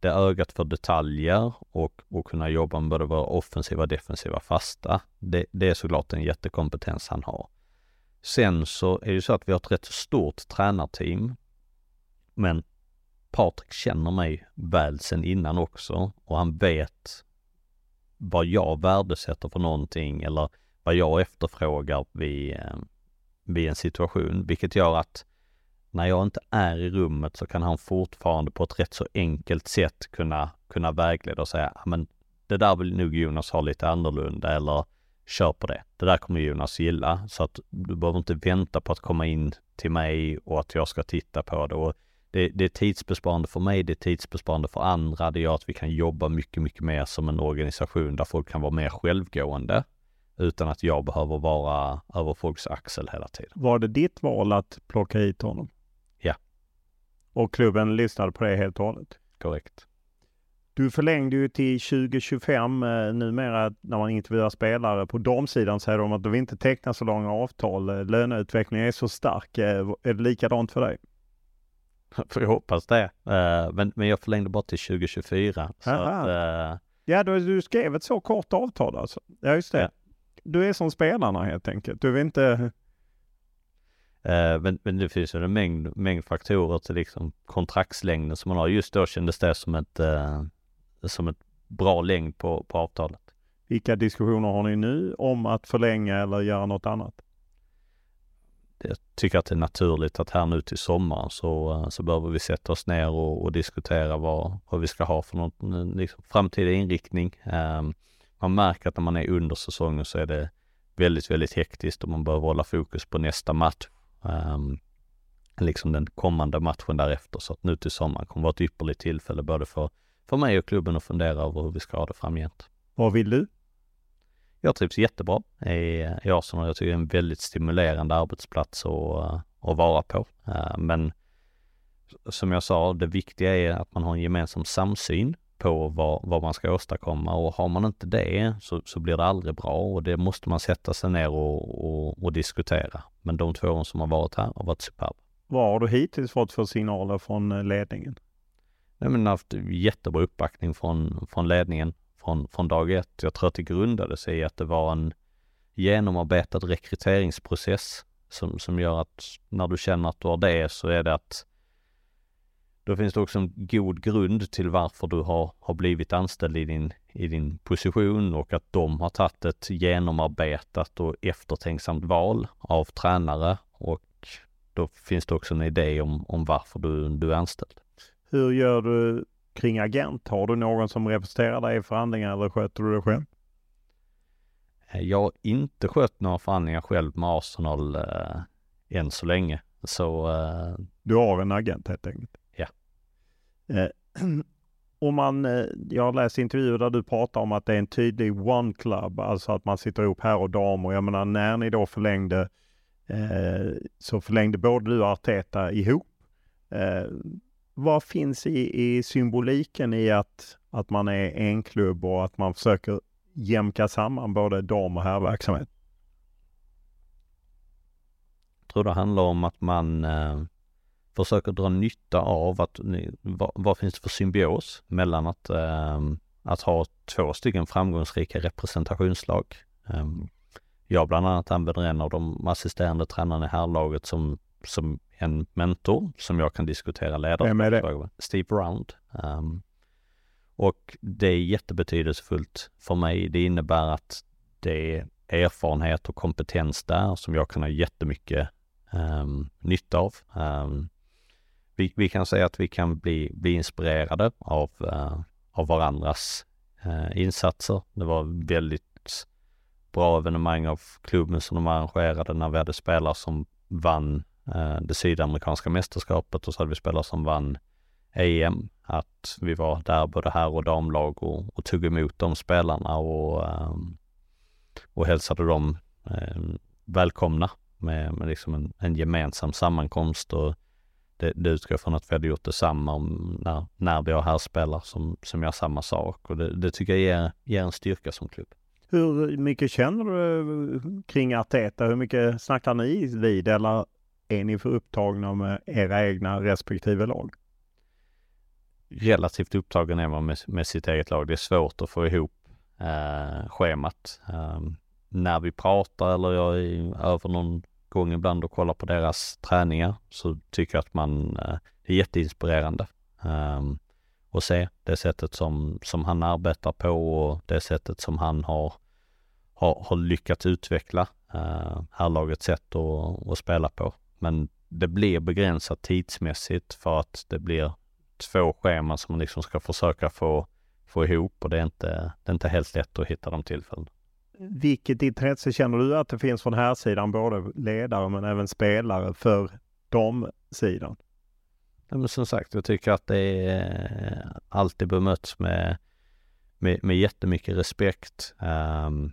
det ögat för detaljer och, och kunna jobba med både våra offensiva defensiva fasta. Det, det är såklart en jättekompetens han har. Sen så är det ju så att vi har ett rätt stort tränarteam. Men Patrik känner mig väl sen innan också och han vet vad jag värdesätter för någonting eller vad jag efterfrågar vid, eh, vid en situation, vilket gör att när jag inte är i rummet så kan han fortfarande på ett rätt så enkelt sätt kunna, kunna vägleda och säga, men det där vill nog Jonas ha lite annorlunda eller kör på det. Det där kommer Jonas gilla. Så att du behöver inte vänta på att komma in till mig och att jag ska titta på det. Och det, det är tidsbesparande för mig, det är tidsbesparande för andra. Det gör att vi kan jobba mycket, mycket mer som en organisation där folk kan vara mer självgående utan att jag behöver vara över folks axel hela tiden. Var det ditt val att plocka hit honom? Ja. Och klubben lyssnade på det helt och hållet? Korrekt. Du förlängde ju till 2025. Eh, numera när man intervjuar spelare på damsidan säger de att de inte tecknar så långa avtal. Eh, löneutvecklingen är så stark. Eh, är det likadant för dig? Får jag hoppas det. Uh, men, men jag förlängde bara till 2024. Så att, uh... Ja, du, du skrev ett så kort avtal alltså. Ja, just det. Ja. Du är som spelarna helt enkelt. Du vill inte... Uh, men, men det finns ju en mängd, mängd faktorer till liksom kontraktslängden som man har. Just då kändes det som ett, som ett bra längd på, på avtalet. Vilka diskussioner har ni nu om att förlänga eller göra något annat? Jag tycker att det är naturligt att här nu till sommaren så, eh, så behöver vi sätta oss ner och, och diskutera vad, vad vi ska ha för någon eh, liksom, framtida inriktning. Um, man märker att när man är under säsongen så är det väldigt, väldigt hektiskt och man behöver hålla fokus på nästa match. Um, liksom den kommande matchen därefter. Så att nu till sommaren kommer vara ett ypperligt tillfälle både för, för mig och klubben att fundera över hur vi ska ha det framgent. Vad vill du? Jag trivs jättebra i, i Arsenal. Jag tycker det är en väldigt stimulerande arbetsplats att, att vara på. Eh, men som jag sa, det viktiga är att man har en gemensam samsyn på vad, vad man ska åstadkomma och har man inte det så, så blir det aldrig bra och det måste man sätta sig ner och, och, och diskutera. Men de två åren som har varit här har varit superba. Vad har du hittills fått för signaler från eh, ledningen? Nej, men haft jättebra uppbackning från, från ledningen från, från dag ett. Jag tror att det grundade sig i att det var en genomarbetad rekryteringsprocess som, som gör att när du känner att du har det så är det att då finns det också en god grund till varför du har, har blivit anställd i din, i din position och att de har tagit ett genomarbetat och eftertänksamt val av tränare och då finns det också en idé om, om varför du, du är anställd. Hur gör du kring agent? Har du någon som representerar dig i förhandlingar eller sköter du det själv? Eh, jag har inte skött några förhandlingar själv med Arsenal äh, än så länge. Så, äh... Du har en agent helt enkelt? Ja. Äh, om man, jag har läst intervjuer där du pratar om att det är en tydlig one club, alltså att man sitter ihop här och damer. Jag menar när ni då förlängde så förlängde både du och Arteta ihop vad finns i, i symboliken i att, att man är en klubb och att man försöker jämka samman både dam och herrverksamhet? Jag tror det handlar om att man eh, försöker dra nytta av att, vad, vad, finns det för symbios mellan att, eh, att ha två stycken framgångsrika representationslag. Eh, jag bland annat använder en av de assisterande tränarna i herrlaget som, som en mentor som jag kan diskutera ledarskapsfrågor med. Steve Round. Um, och det är jättebetydelsefullt för mig. Det innebär att det är erfarenhet och kompetens där som jag kan ha jättemycket um, nytta av. Um, vi, vi, kan säga att vi kan bli, bli inspirerade av, uh, av varandras uh, insatser. Det var väldigt bra evenemang av klubben som de arrangerade när vi hade spelare som vann Eh, det sydamerikanska mästerskapet och så hade vi spelare som vann EM. Att vi var där både här och damlag och, och tog emot de spelarna och, ehm, och hälsade dem ehm, välkomna med, med liksom en, en gemensam sammankomst och det, det utgår från att vi hade gjort detsamma om när, när vi har här spelare som, som gör samma sak och det, det tycker jag ger, ger en styrka som klubb. Hur mycket känner du eh, kring Arteta? Hur mycket snackar ni vid eller är ni för upptagna med eh, era egna respektive lag? relativt upptagen är man med, med sitt eget lag. Det är svårt att få ihop eh, schemat. Eh, när vi pratar eller jag är över någon gång ibland och kollar på deras träningar så tycker jag att man, eh, det är jätteinspirerande. Ehm, och se det sättet som, som han arbetar på och det sättet som han har, har, har lyckats utveckla eh, uh, herrlagets sätt att, att spela på. Men det blir begränsat tidsmässigt för att det blir två scheman som man liksom ska försöka få, få ihop och det är, inte, det är inte helt lätt att hitta de tillfällena. Vilket intresse känner du att det finns från här sidan både ledare men även spelare för de sidan? Ja, men som sagt, jag tycker att det är alltid bemötts med, med, med jättemycket respekt, um,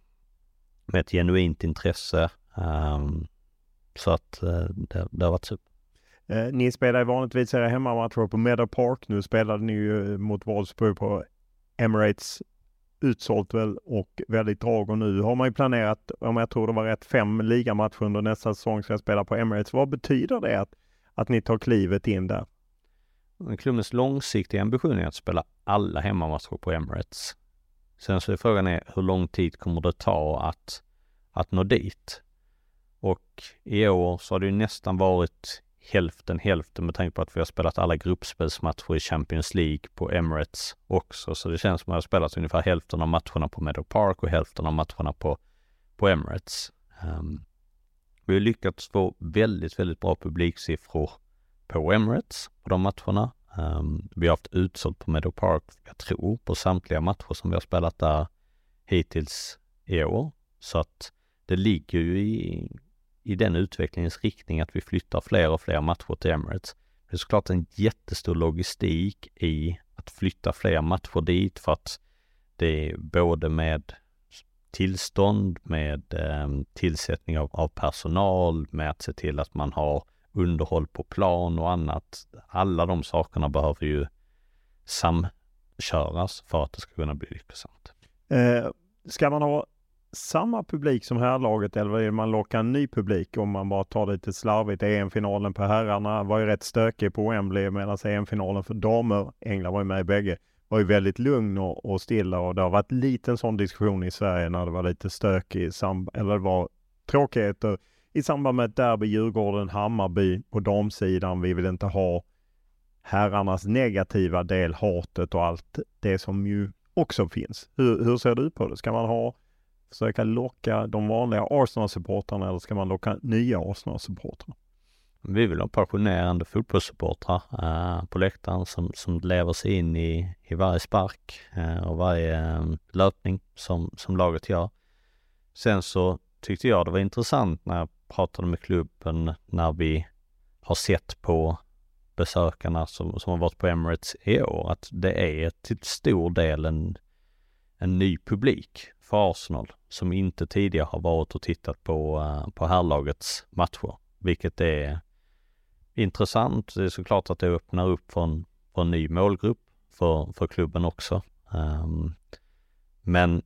med ett genuint intresse. Um, så att uh, det, det har varit super. Eh, ni spelar vanligtvis era hemmamatcher på Meadow Park. Nu spelade ni ju mot Wolfsburg på Emirates utsålt väl och väldigt drag och nu har man ju planerat, om jag tror det var rätt, fem ligamatcher under nästa säsong ska jag spela på Emirates. Vad betyder det att, att ni tar klivet in där? Klubbens långsiktiga ambition är att spela alla hemmamatcher på Emirates. Sen så är frågan är hur lång tid kommer det ta att, att nå dit? Och i år så har det ju nästan varit hälften hälften med tanke på att vi har spelat alla gruppspelsmatcher i Champions League på Emirates också. Så det känns som att vi har spelat ungefär hälften av matcherna på Meadow Park och hälften av matcherna på, på Emirates. Um, vi har lyckats få väldigt, väldigt bra publiksiffror på Emirates på de matcherna. Um, vi har haft utsålt på Meadow Park, jag tror, på samtliga matcher som vi har spelat där hittills i år. Så att det ligger ju i, i den utvecklingens riktning att vi flyttar fler och fler matcher till Emirates. Det är såklart en jättestor logistik i att flytta fler matcher dit för att det är både med tillstånd, med eh, tillsättning av, av, personal, med att se till att man har underhåll på plan och annat. Alla de sakerna behöver ju samköras för att det ska kunna bli lyckosamt. Eh, ska man ha samma publik som herrlaget eller vill man locka en ny publik om man bara tar det lite slarvigt? EM-finalen på herrarna var ju rätt stökig på Wembley medan EM-finalen för damer, England var ju med i bägge, var ju väldigt lugn och, och stilla och det har varit lite en sån diskussion i Sverige när det var lite stökig, eller det var tråkigheter i samband med ett derby Djurgården-Hammarby på damsidan. Vi vill inte ha herrarnas negativa del, hatet och allt det som ju också finns. Hur, hur ser du på det? Ska man ha försöka locka de vanliga Arsenal-supportrarna eller ska man locka nya Arsenal-supportrar? Vi vill ha passionerande fotbollssupportrar eh, på läktaren som, som lever sig in i, i varje spark eh, och varje eh, löpning som, som laget gör. Sen så tyckte jag det var intressant när jag pratade med klubben när vi har sett på besökarna som, som har varit på Emirates i år att det är till stor del en, en ny publik för Arsenal som inte tidigare har varit och tittat på, eh, på herrlagets matcher, vilket är intressant. Det är såklart att det öppnar upp för en, för en ny målgrupp för, för klubben också. Um, men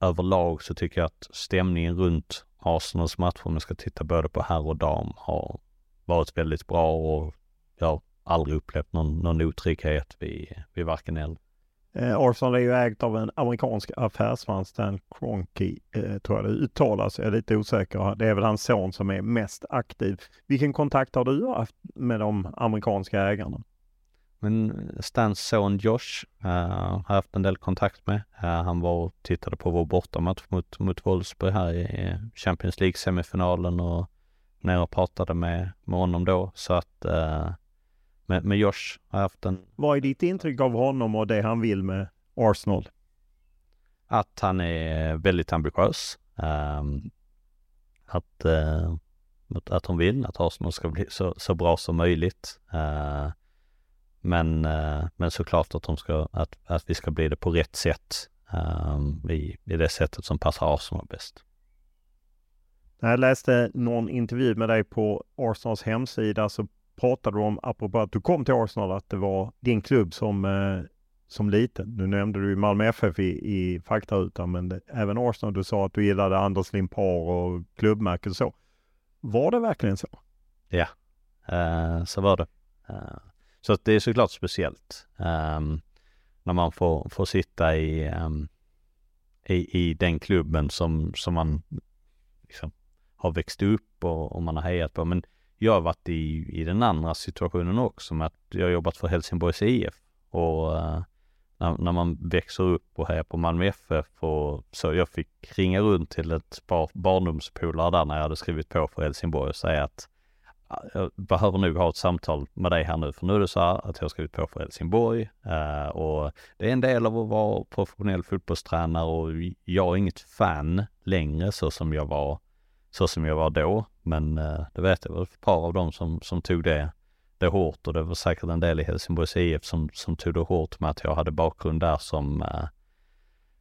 överlag så tycker jag att stämningen runt Arsenals matcher, om man ska titta både på herr och dam, har varit väldigt bra och jag har aldrig upplevt någon, någon otrygghet vid, vid varken eller. Eh, Arsenal är ju ägt av en amerikansk affärsman, Stan Kroenke, eh, tror jag det uttalas. Jag är lite osäker. Det är väl hans son som är mest aktiv. Vilken kontakt har du haft med de amerikanska ägarna? Men Stans son Josh uh, har haft en del kontakt med. Uh, han var och tittade på vår bortamatch mot, mot Wolfsburg här i Champions League-semifinalen och när och pratade med, med honom då. Så att uh, med, med Josh har haft en... Vad är ditt intryck av honom och det han vill med Arsenal? Att han är väldigt ambitiös. Um, att, uh, att hon vill att Arsenal ska bli så, så bra som möjligt. Uh, men, uh, men såklart att, de ska, att, att vi ska bli det på rätt sätt. Um, i, I det sättet som passar Arsenal bäst. Jag läste någon intervju med dig på Arsenals hemsida så pratade du om, apropå att du kom till Arsenal, att det var din klubb som, eh, som liten. Nu nämnde du Malmö FF i, i faktarutan, men det, även Arsenal, du sa att du gillade Anders Limpar och klubbmärket och så. Var det verkligen så? Ja, eh, så var det. Eh, så att det är såklart speciellt ehm, när man får, får sitta i, ehm, i, i den klubben som, som man liksom har växt upp och, och man har hejat på. Men jag har varit i, i den andra situationen också med att jag har jobbat för Helsingborgs IF och eh, när, när, man växer upp och hejar på Malmö FF och så jag fick ringa runt till ett par barndomspolare där när jag hade skrivit på för Helsingborg och säga att ah, jag behöver nog ha ett samtal med dig här nu, för nu är det så här att jag har skrivit på för Helsingborg eh, och det är en del av att vara professionell fotbollstränare och jag är inget fan längre så som jag var, så som jag var då. Men eh, det vet jag väl ett par av dem som, som tog det, det hårt och det var säkert en del i Helsingborgs IF som, som tog det hårt med att jag hade bakgrund där som, eh,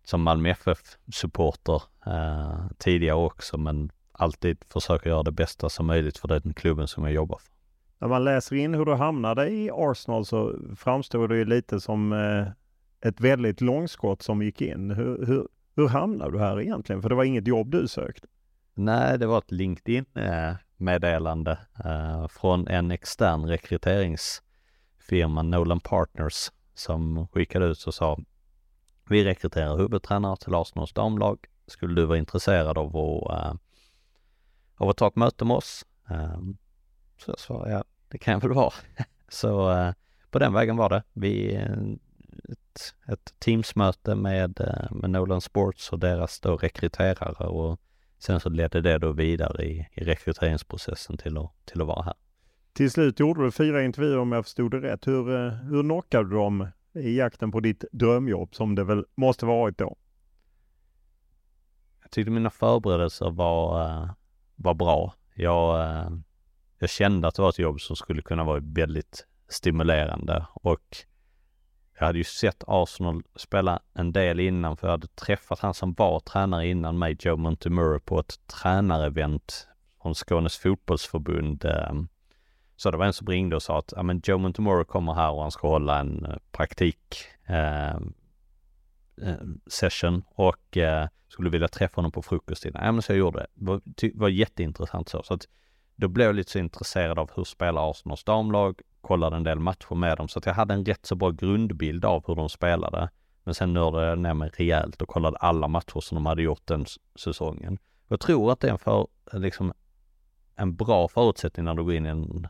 som Malmö FF-supporter eh, tidigare också, men alltid försöker göra det bästa som möjligt för den klubben som jag jobbar för. När man läser in hur du hamnade i Arsenal så framstår det ju lite som eh, ett väldigt långskott som gick in. Hur, hur, hur hamnade du här egentligen? För det var inget jobb du sökte. Nej, det var ett LinkedIn-meddelande eh, från en extern rekryteringsfirma, Nolan Partners, som skickade ut och sa vi rekryterar huvudtränare till Arsenals damlag. Skulle du vara intresserad av att eh, av att ta ett möte med oss. Eh, så jag svarade, ja, det kan jag väl vara. Så på den vägen var det. Vi, ett, ett Teamsmöte med, med Nolan Sports och deras då rekryterare och sen så ledde det då vidare i, i rekryteringsprocessen till att, till att vara här. Till slut gjorde du fyra intervjuer om jag förstod det rätt. Hur, hur knockade du dem i jakten på ditt drömjobb som det väl måste varit då? Jag tyckte mina förberedelser var var bra. Jag, eh, jag kände att det var ett jobb som skulle kunna vara väldigt stimulerande och jag hade ju sett Arsenal spela en del innan för jag hade träffat han som var tränare innan mig, Joe Montemurro, på ett tränarevent från Skånes fotbollsförbund. Ehm, så det var en som ringde och sa att ja, men Joe Montemurro kommer här och han ska hålla en eh, praktik Eh, session och eh, skulle vilja träffa honom på frukost innan. Ja men så jag gjorde det. Det var, var jätteintressant så. så att då blev jag lite så intresserad av hur spelar Arsenals damlag, kollade en del matcher med dem så att jag hade en rätt så bra grundbild av hur de spelade. Men sen nördade jag ner mig rejält och kollade alla matcher som de hade gjort den säsongen. Jag tror att det är en, för, liksom, en bra förutsättning när du går in i en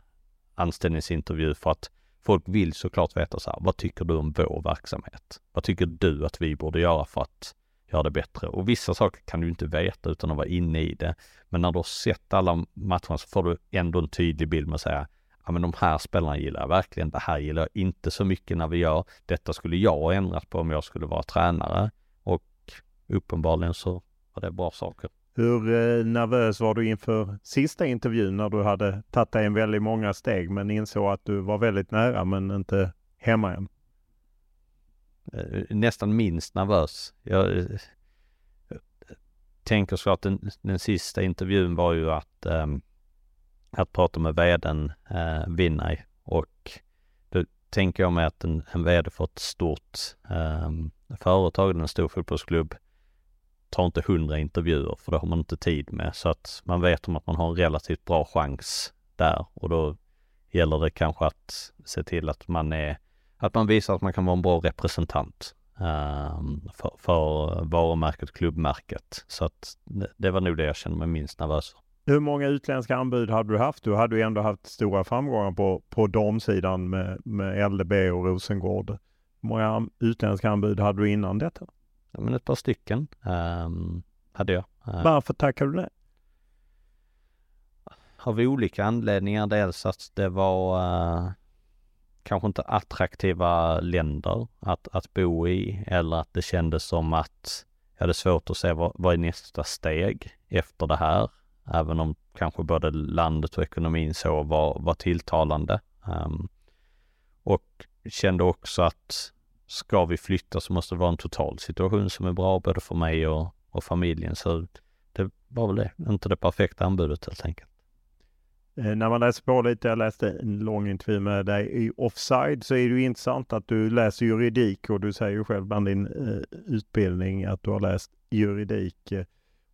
anställningsintervju för att folk vill såklart veta så här, vad tycker du om vår verksamhet? Vad tycker du att vi borde göra för att göra det bättre? Och vissa saker kan du inte veta utan att vara inne i det. Men när du har sett alla matcherna så får du ändå en tydlig bild med att säga, ja men de här spelarna gillar jag verkligen, det här gillar jag inte så mycket när vi gör, detta skulle jag ha ändrat på om jag skulle vara tränare. Och uppenbarligen så var det bra saker. Hur eh, nervös var du inför sista intervjun när du hade tagit dig en väldigt många steg men insåg att du var väldigt nära men inte hemma än? Eh, nästan minst nervös. Jag, eh, tänker så att den, den sista intervjun var ju att, um, att prata med vdn eh, uh, Vinnaj och då tänker jag mig att en, en vd för ett stort um, företag, en stor fotbollsklubb, tar inte hundra intervjuer för det har man inte tid med. Så att man vet om att man har en relativt bra chans där och då gäller det kanske att se till att man är, att man visar att man kan vara en bra representant um, för, för varumärket, klubbmärket. Så att det, det var nog det jag kände mig minst nervös för. Hur många utländska anbud hade du haft? Du hade ju ändå haft stora framgångar på, på damsidan med, med LDB och Rosengård. Hur många utländska anbud hade du innan detta? ja, men ett par stycken um, hade jag. Uh, Varför tackade du det? Av olika anledningar. Dels att det var uh, kanske inte attraktiva länder att, att bo i eller att det kändes som att jag hade svårt att se vad, vad är nästa steg efter det här. Även om kanske både landet och ekonomin så var, var tilltalande. Um, och kände också att ska vi flytta så måste det vara en total situation som är bra både för mig och, och familjen. Så det var väl det, inte det perfekta anbudet helt enkelt. Eh, när man läser på lite, jag läste en lång intervju med dig i Offside, så är det ju intressant att du läser juridik och du säger ju själv bland din eh, utbildning att du har läst juridik. Eh,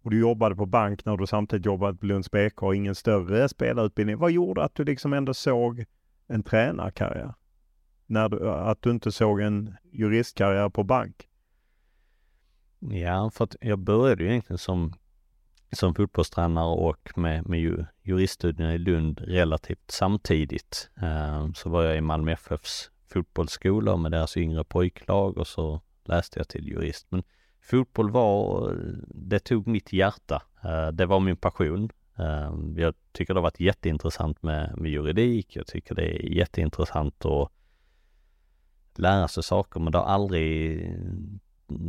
och du jobbade på bank när du samtidigt jobbade på Lunds BK, och ingen större spelarutbildning. Vad gjorde att du liksom ändå såg en tränarkarriär? när du, att du inte såg en juristkarriär på bank? Ja, för att jag började ju egentligen som, som fotbollstränare och med, med juriststudierna i Lund relativt samtidigt. Ehm, så var jag i Malmö FFs fotbollsskola med deras yngre pojklag och så läste jag till jurist. Men fotboll var, det tog mitt hjärta. Ehm, det var min passion. Ehm, jag tycker det har varit jätteintressant med, med juridik. Jag tycker det är jätteintressant att lära sig saker men det har aldrig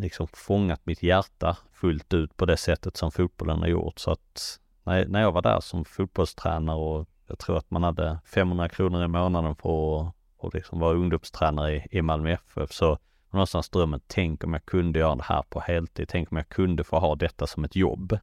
liksom fångat mitt hjärta fullt ut på det sättet som fotbollen har gjort. Så att när, när jag var där som fotbollstränare och jag tror att man hade 500 kronor i månaden för att och liksom vara ungdomstränare i, i Malmö FF så var någonstans drömmen, tänk om jag kunde göra det här på heltid, tänk om jag kunde få ha detta som ett jobb.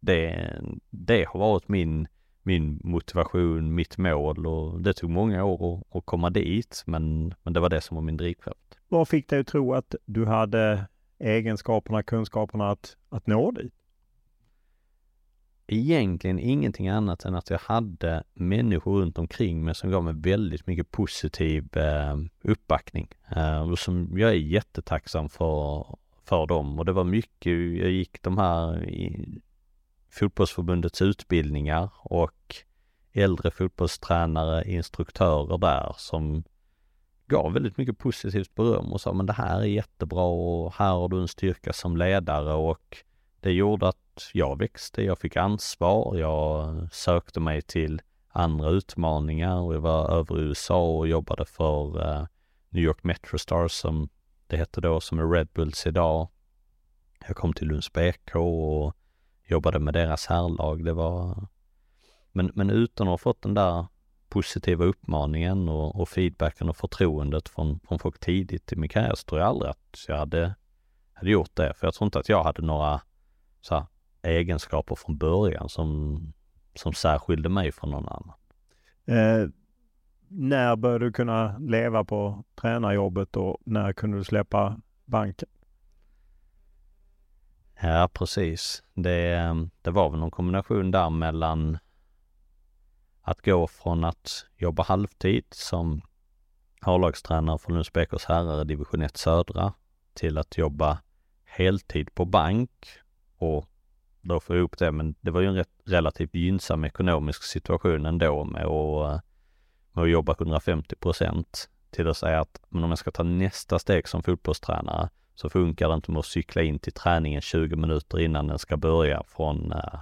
Det, det har varit min, min motivation, mitt mål och det tog många år att, att komma dit men, men det var det som var min drivkraft. Vad fick dig att tro att du hade egenskaperna, kunskaperna att, att nå dit? Egentligen ingenting annat än att jag hade människor runt omkring mig som gav mig väldigt mycket positiv eh, uppbackning eh, och som jag är jättetacksam för, för dem. Och det var mycket, jag gick de här i fotbollsförbundets utbildningar och äldre fotbollstränare, instruktörer där som gav väldigt mycket positivt beröm och sa men det här är jättebra och här har du en styrka som ledare och det gjorde att jag växte, jag fick ansvar, jag sökte mig till andra utmaningar och jag var över i USA och jobbade för uh, New York Metro Stars som det hette då, som är Red Bulls idag. Jag kom till Lunds BK och jobbade med deras herrlag. Det var... Men, men utan att ha fått den där positiva uppmaningen och, och feedbacken och förtroendet från, från folk tidigt i min karriär så tror jag aldrig att jag hade, hade gjort det. För jag tror inte att jag hade några så här, egenskaper från början som, som särskilde mig från någon annan. Eh, när började du kunna leva på tränarjobbet och när kunde du släppa banken? Ja, precis. Det, det var väl någon kombination där mellan att gå från att jobba halvtid som A-lagstränare för Lunds BKs herrar i division 1 södra till att jobba heltid på bank och då få ihop det. Men det var ju en rätt, relativt gynnsam ekonomisk situation ändå med att, eh, med att jobba 150 procent till att säga att men om jag ska ta nästa steg som fotbollstränare så funkar det inte med att cykla in till träningen 20 minuter innan den ska börja från, eh,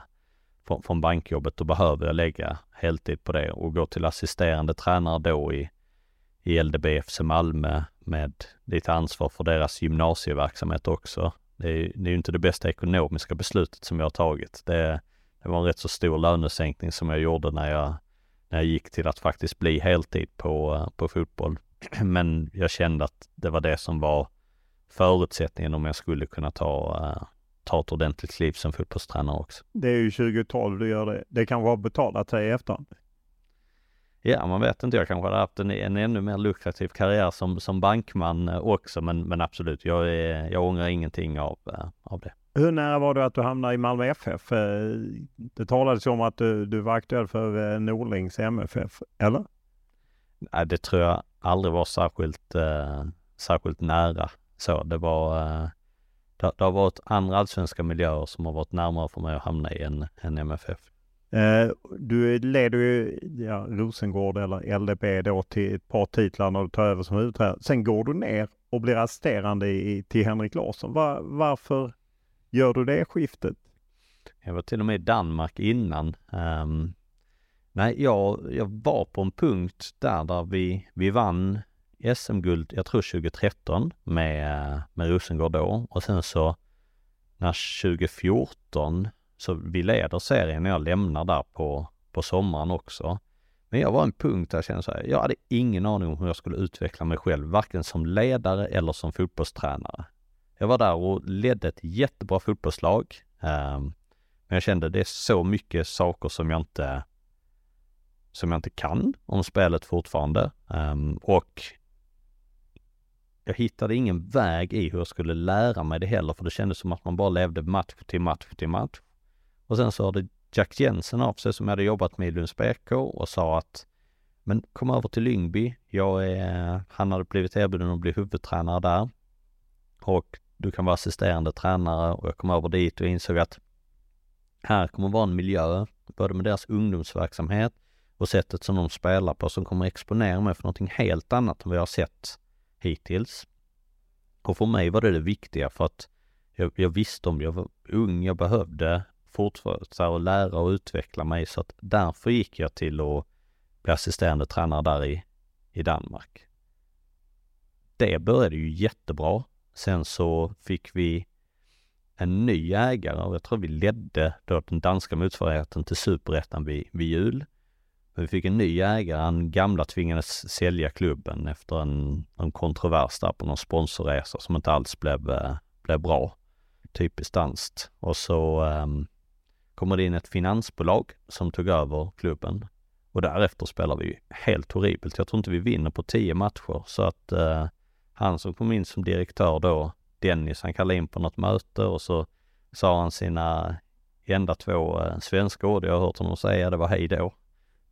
från, från bankjobbet. Då behöver jag lägga heltid på det och gå till assisterande tränare då i, i LDBFC Malmö med lite ansvar för deras gymnasieverksamhet också. Det är, det är ju inte det bästa ekonomiska beslutet som jag har tagit. Det, det var en rätt så stor lönesänkning som jag gjorde när jag, när jag gick till att faktiskt bli heltid på, på fotboll. Men jag kände att det var det som var förutsättningen om jag skulle kunna ta, eh, ta ett ordentligt kliv som fotbollstränare också. Det är ju 2012 du gör det. Det kan vara betalat sig i efterhand. Ja, man vet inte. Jag kanske hade haft en, en ännu mer lukrativ karriär som, som bankman eh, också, men, men absolut, jag, är, jag ångrar ingenting av, uh, av det. Hur nära var du att du hamnade i Malmö FF? Det talades om att du, du var aktuell för Norlings MFF, eller? Nej, det tror jag aldrig var särskilt, särskilt nära. Så det var, det, det har varit andra allsvenska miljöer som har varit närmare för mig att hamna i än, än MFF. Uh, du leder ju ja, Rosengård eller LDB då till ett par titlar när du tar över som huvudtränare. Sen går du ner och blir assisterande i, till Henrik Larsson. Var, varför gör du det skiftet? Jag var till och med i Danmark innan. Um, nej, jag, jag var på en punkt där, där vi, vi vann SM-guld, jag tror 2013 med, med Rosengård då och sen så när 2014 så vi leder serien när jag lämnar där på, på sommaren också. Men jag var en punkt där jag kände så här, jag hade ingen aning om hur jag skulle utveckla mig själv, varken som ledare eller som fotbollstränare. Jag var där och ledde ett jättebra fotbollslag. Ehm, men jag kände det är så mycket saker som jag inte som jag inte kan om spelet fortfarande. Ehm, och jag hittade ingen väg i hur jag skulle lära mig det heller, för det kändes som att man bara levde match till match till match. Och sen så hörde Jack Jensen av sig som jag hade jobbat med i Lunds BK och sa att Men kom över till Lyngby. Jag är, han hade blivit erbjuden att bli huvudtränare där. Och du kan vara assisterande tränare och jag kom över dit och insåg att här kommer vara en miljö, både med deras ungdomsverksamhet och sättet som de spelar på som kommer exponera mig för någonting helt annat än vad jag har sett hittills. Och för mig var det det viktiga för att jag, jag visste om jag var ung, jag behövde fortsätta att lära och utveckla mig så att därför gick jag till att bli assisterande tränare där i, i Danmark. Det började ju jättebra. Sen så fick vi en ny ägare och jag tror vi ledde då den danska motsvarigheten till superettan vid, vid jul. Men vi fick en ny ägare, han gamla tvingades sälja klubben efter en, en kontrovers där på någon sponsorresa som inte alls blev, eh, blev bra. Typiskt danskt. Och så um, kommer det in ett finansbolag som tog över klubben. Och därefter spelar vi helt horribelt. Jag tror inte vi vinner på tio matcher så att uh, han som kom in som direktör då, Dennis, han kallade in på något möte och så sa han sina enda två uh, svenska ord jag har hört honom säga, det var hej då.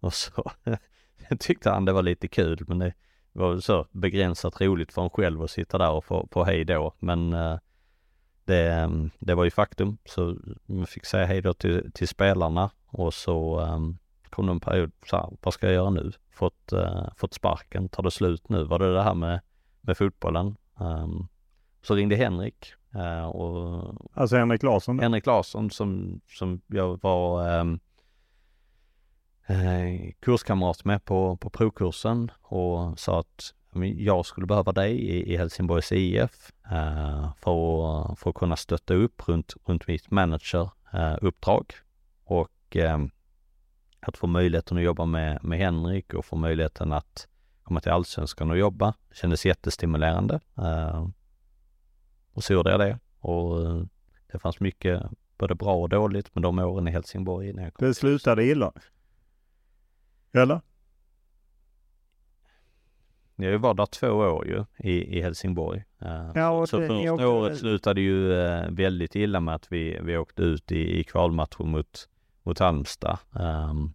Och så tyckte han det var lite kul, men det var så begränsat roligt för en själv att sitta där och få, få hej då. Men uh, det, det var ju faktum, så man fick säga hej då till, till spelarna och så um, kom det en period, så här, vad ska jag göra nu? Fått, uh, fått sparken, tar det slut nu? Var det det här med, med fotbollen? Um, så ringde Henrik uh, och... Alltså Henrik Larsson? Henrik Larsson som, som jag var um, uh, kurskamrat med på, på provkursen och sa att jag skulle behöva dig i, i Helsingborgs IF uh, för, för att kunna stötta upp runt, runt mitt manageruppdrag. och um, att få möjligheten att jobba med, med Henrik och få möjligheten att komma till Allsvenskan och jobba. Det kändes jättestimulerande. Och så gjorde jag det. Och det fanns mycket både bra och dåligt med de åren i Helsingborg innan jag kom. Det slutade illa? Eller? Jag var där två år ju i, i Helsingborg. Uh, ja, så första åkte... året slutade ju uh, väldigt illa med att vi, vi åkte ut i, i kvalmatcher mot, mot Halmstad. Um,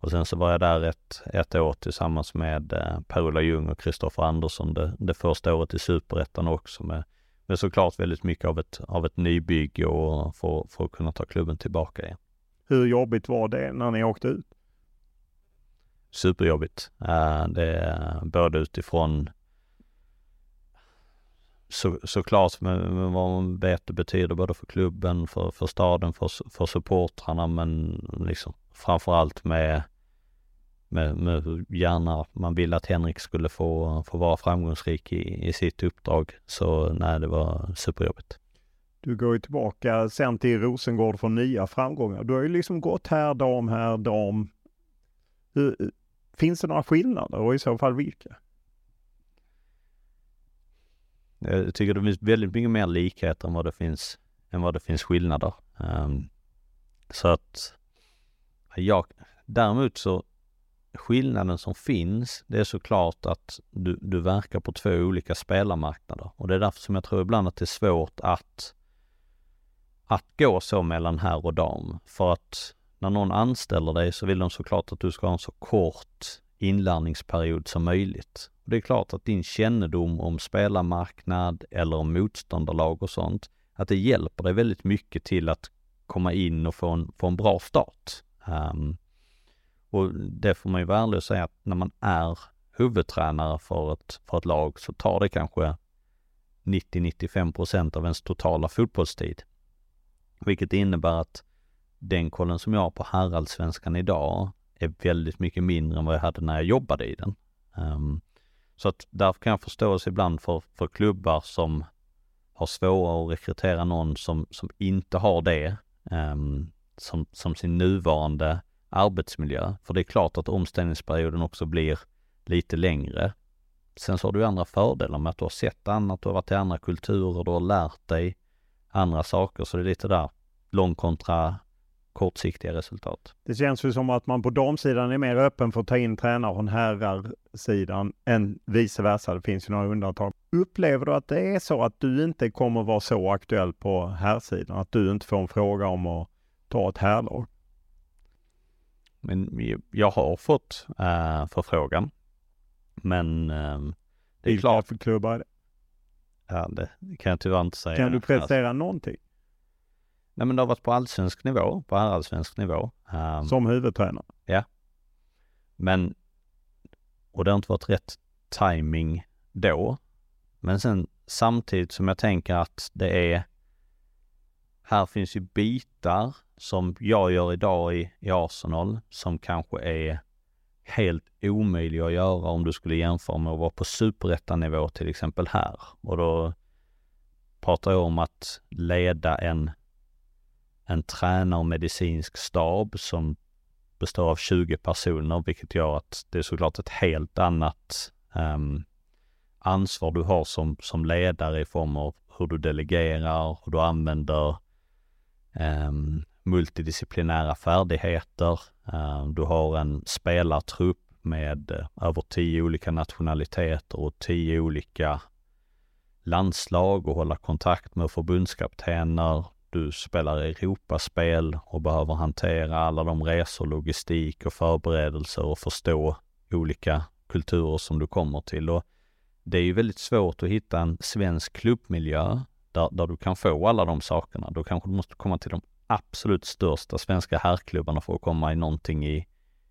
och sen så var jag där ett, ett år tillsammans med uh, Per-Ola Ljung och Kristoffer Andersson det, det första året i Superettan också med, med såklart väldigt mycket av ett, av ett nybygge och för, för att kunna ta klubben tillbaka igen. Hur jobbigt var det när ni åkte ut? Superjobbigt. Eh, det är både utifrån så, såklart med, vad man vet det betyder både för klubben, för, för staden, för, för supportrarna men liksom framförallt med, med, med hur gärna man ville att Henrik skulle få, få vara framgångsrik i, i sitt uppdrag. Så nej, det var superjobbigt. Du går ju tillbaka sen till Rosengård för nya framgångar. Du har ju liksom gått här dam, här dam. Hur, Finns det några skillnader och i så fall vilka? Jag tycker det finns väldigt mycket mer likheter än vad det finns, än vad det finns skillnader. Um, så att jag, däremot så skillnaden som finns, det är såklart att du, du verkar på två olika spelarmarknader och det är därför som jag tror ibland att det är svårt att att gå så mellan herr och dam. För att när någon anställer dig så vill de såklart att du ska ha en så kort inlärningsperiod som möjligt. Och det är klart att din kännedom om spelarmarknad eller om motståndarlag och sånt, att det hjälper dig väldigt mycket till att komma in och få en, få en bra start. Um, och det får man ju vara ärlig och säga att när man är huvudtränare för ett, för ett lag så tar det kanske 90-95 procent av ens totala fotbollstid. Vilket innebär att den kollen som jag har på herrallsvenskan idag är väldigt mycket mindre än vad jag hade när jag jobbade i den. Um, så att därför kan jag förståelse ibland för, för klubbar som har svårare att rekrytera någon som, som inte har det um, som, som sin nuvarande arbetsmiljö. För det är klart att omställningsperioden också blir lite längre. Sen så har du andra fördelar med att du har sett annat, du har varit i andra kulturer, du har lärt dig andra saker. Så det är lite där lång kontra kortsiktiga resultat. Det känns ju som att man på damsidan är mer öppen för att ta in tränare från herrarsidan än vice versa. Det finns ju några undantag. Upplever du att det är så att du inte kommer vara så aktuell på herrsidan? Att du inte får en fråga om att ta ett herrlag? Men jag har fått äh, förfrågan. Men äh, det är Vilka klart. för klubbar är det? Ja, det kan jag tyvärr inte säga. Kan du prestera någonting? Nej men det har varit på allsvensk nivå, på herrallsvensk nivå. Um, Som huvudtränare? Ja. Men, och det har inte varit rätt timing då. Men sen samtidigt som jag tänker att det är, här finns ju bitar som jag gör idag i, i Arsenal som kanske är helt omöjliga att göra om du skulle jämföra med att vara på superettanivå till exempel här. Och då pratar jag om att leda en, en tränare och medicinsk stab som består av 20 personer, vilket gör att det är såklart ett helt annat um, ansvar du har som, som ledare i form av hur du delegerar, hur du använder um, multidisciplinära färdigheter. Um, du har en spelartrupp med uh, över tio olika nationaliteter och tio olika landslag och hålla kontakt med förbundskaptener. Du spelar Europaspel och behöver hantera alla de resor, logistik och förberedelser och förstå olika kulturer som du kommer till. Och det är ju väldigt svårt att hitta en svensk klubbmiljö där, där du kan få alla de sakerna. Då kanske du måste komma till de absolut största svenska herrklubbarna för att komma i någonting i,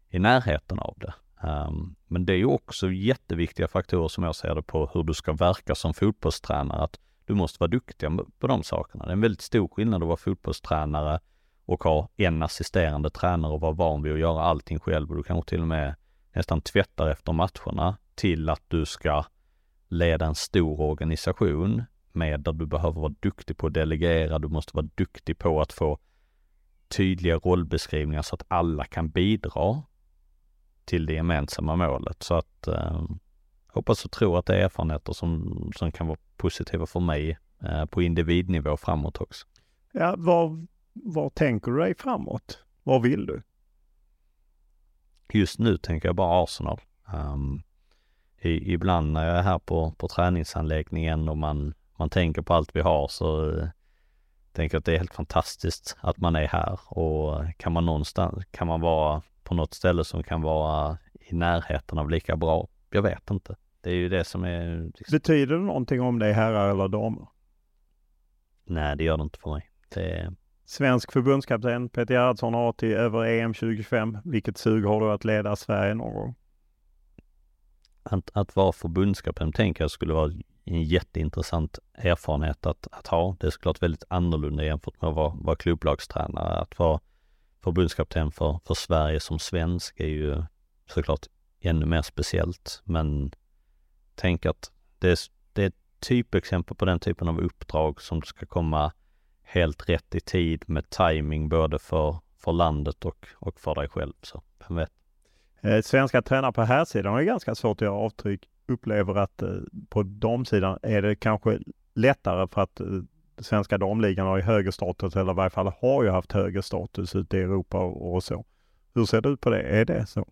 i närheten av det. Um, men det är ju också jätteviktiga faktorer som jag ser det på hur du ska verka som fotbollstränare. Att du måste vara duktig på de sakerna. Det är en väldigt stor skillnad att vara fotbollstränare och ha en assisterande tränare och vara van vid att göra allting själv. Och du kanske till och med nästan tvättar efter matcherna till att du ska leda en stor organisation med där du behöver vara duktig på att delegera. Du måste vara duktig på att få tydliga rollbeskrivningar så att alla kan bidra till det gemensamma målet. Så att eh, hoppas och tror att det är erfarenheter som, som kan vara positiva för mig eh, på individnivå framåt också. Ja, vad, vad tänker du dig framåt? Vad vill du? Just nu tänker jag bara Arsenal. Um, i, ibland när jag är här på, på träningsanläggningen och man, man tänker på allt vi har så uh, tänker jag att det är helt fantastiskt att man är här och kan man någonstans, kan man vara på något ställe som kan vara i närheten av lika bra? Jag vet inte. Det är ju det som är... Liksom... Betyder det någonting om det är herrar eller damer? Nej, det gör det inte för mig. Det... Svensk förbundskapten Peter Gerhardsson har till över EM 2025. Vilket sug har du att leda Sverige någon gång? Att, att vara förbundskapten tänker jag skulle vara en jätteintressant erfarenhet att, att ha. Det är såklart väldigt annorlunda jämfört med att vara, vara klubblagstränare. Att vara förbundskapten för, för Sverige som svensk är ju såklart ännu mer speciellt. Men tänk att det är, det är ett typexempel på den typen av uppdrag som ska komma helt rätt i tid med timing både för, för landet och, och för dig själv. Så vem vet. Eh, svenska tränare på här sidan är ganska svårt att göra avtryck. Upplever att eh, på damsidan är det kanske lättare för att eh, svenska damligan har ju högre status, eller i varje fall har ju haft högre status ute i Europa och, och så. Hur ser du på det? Är det så?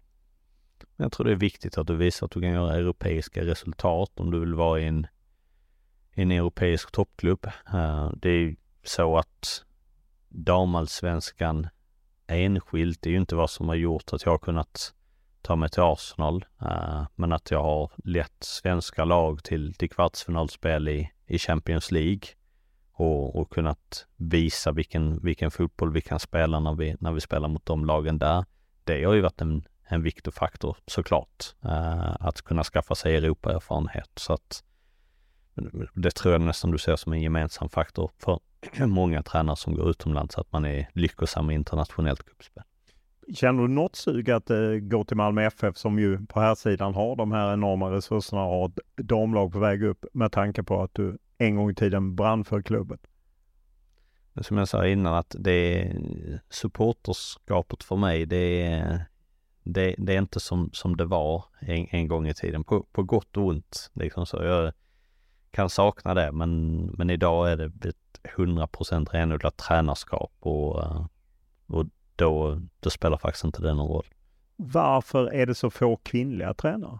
Jag tror det är viktigt att du visar att du kan göra europeiska resultat om du vill vara i en, en europeisk toppklubb. Eh, det är så att damallsvenskan enskilt är ju inte vad som har gjort att jag har kunnat ta mig till Arsenal. Eh, men att jag har lett svenska lag till, till kvartsfinalspel i, i Champions League och, och kunnat visa vilken, vilken fotboll vi kan spela när vi, när vi spelar mot de lagen där. Det har ju varit en, en viktig faktor såklart, uh, att kunna skaffa sig Europaerfarenhet. Så att det tror jag nästan du ser som en gemensam faktor för många tränare som går utomlands, att man är lyckosam i internationellt cupspel. Känner du något sug att eh, gå till Malmö FF som ju på här sidan har de här enorma resurserna och har ett damlag på väg upp med tanke på att du en gång i tiden brann för klubben? Som jag sa innan att det är supporterskapet för mig, det är, det, det är inte som, som det var en, en gång i tiden, på, på gott och ont. Liksom så. Jag kan sakna det, men, men idag är det ett 100% renodlat tränarskap och, och då, då spelar faktiskt inte det någon roll. Varför är det så få kvinnliga tränare?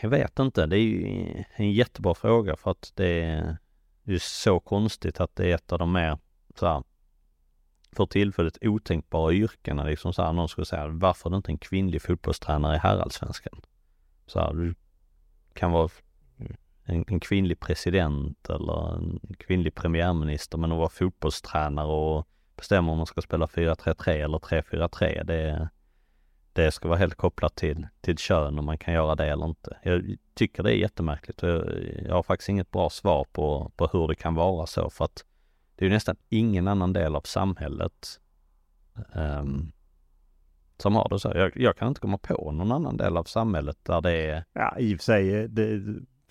Jag vet inte. Det är ju en jättebra fråga för att det är ju så konstigt att det är ett av de mer så här, för tillfället otänkbara yrkena. Liksom så här, någon skulle säga, varför är det inte en kvinnlig fotbollstränare i herrallsvenskan? Så här, du kan vara en, en kvinnlig president eller en kvinnlig premiärminister, men att vara fotbollstränare och bestämma om man ska spela 4-3-3 eller 3-4-3, det, det ska vara helt kopplat till, till kön om man kan göra det eller inte. Jag tycker det är jättemärkligt och jag, jag har faktiskt inget bra svar på, på hur det kan vara så för att det är ju nästan ingen annan del av samhället um, som har det så. Jag, jag, kan inte komma på någon annan del av samhället där det är... Ja, i och för sig. Det,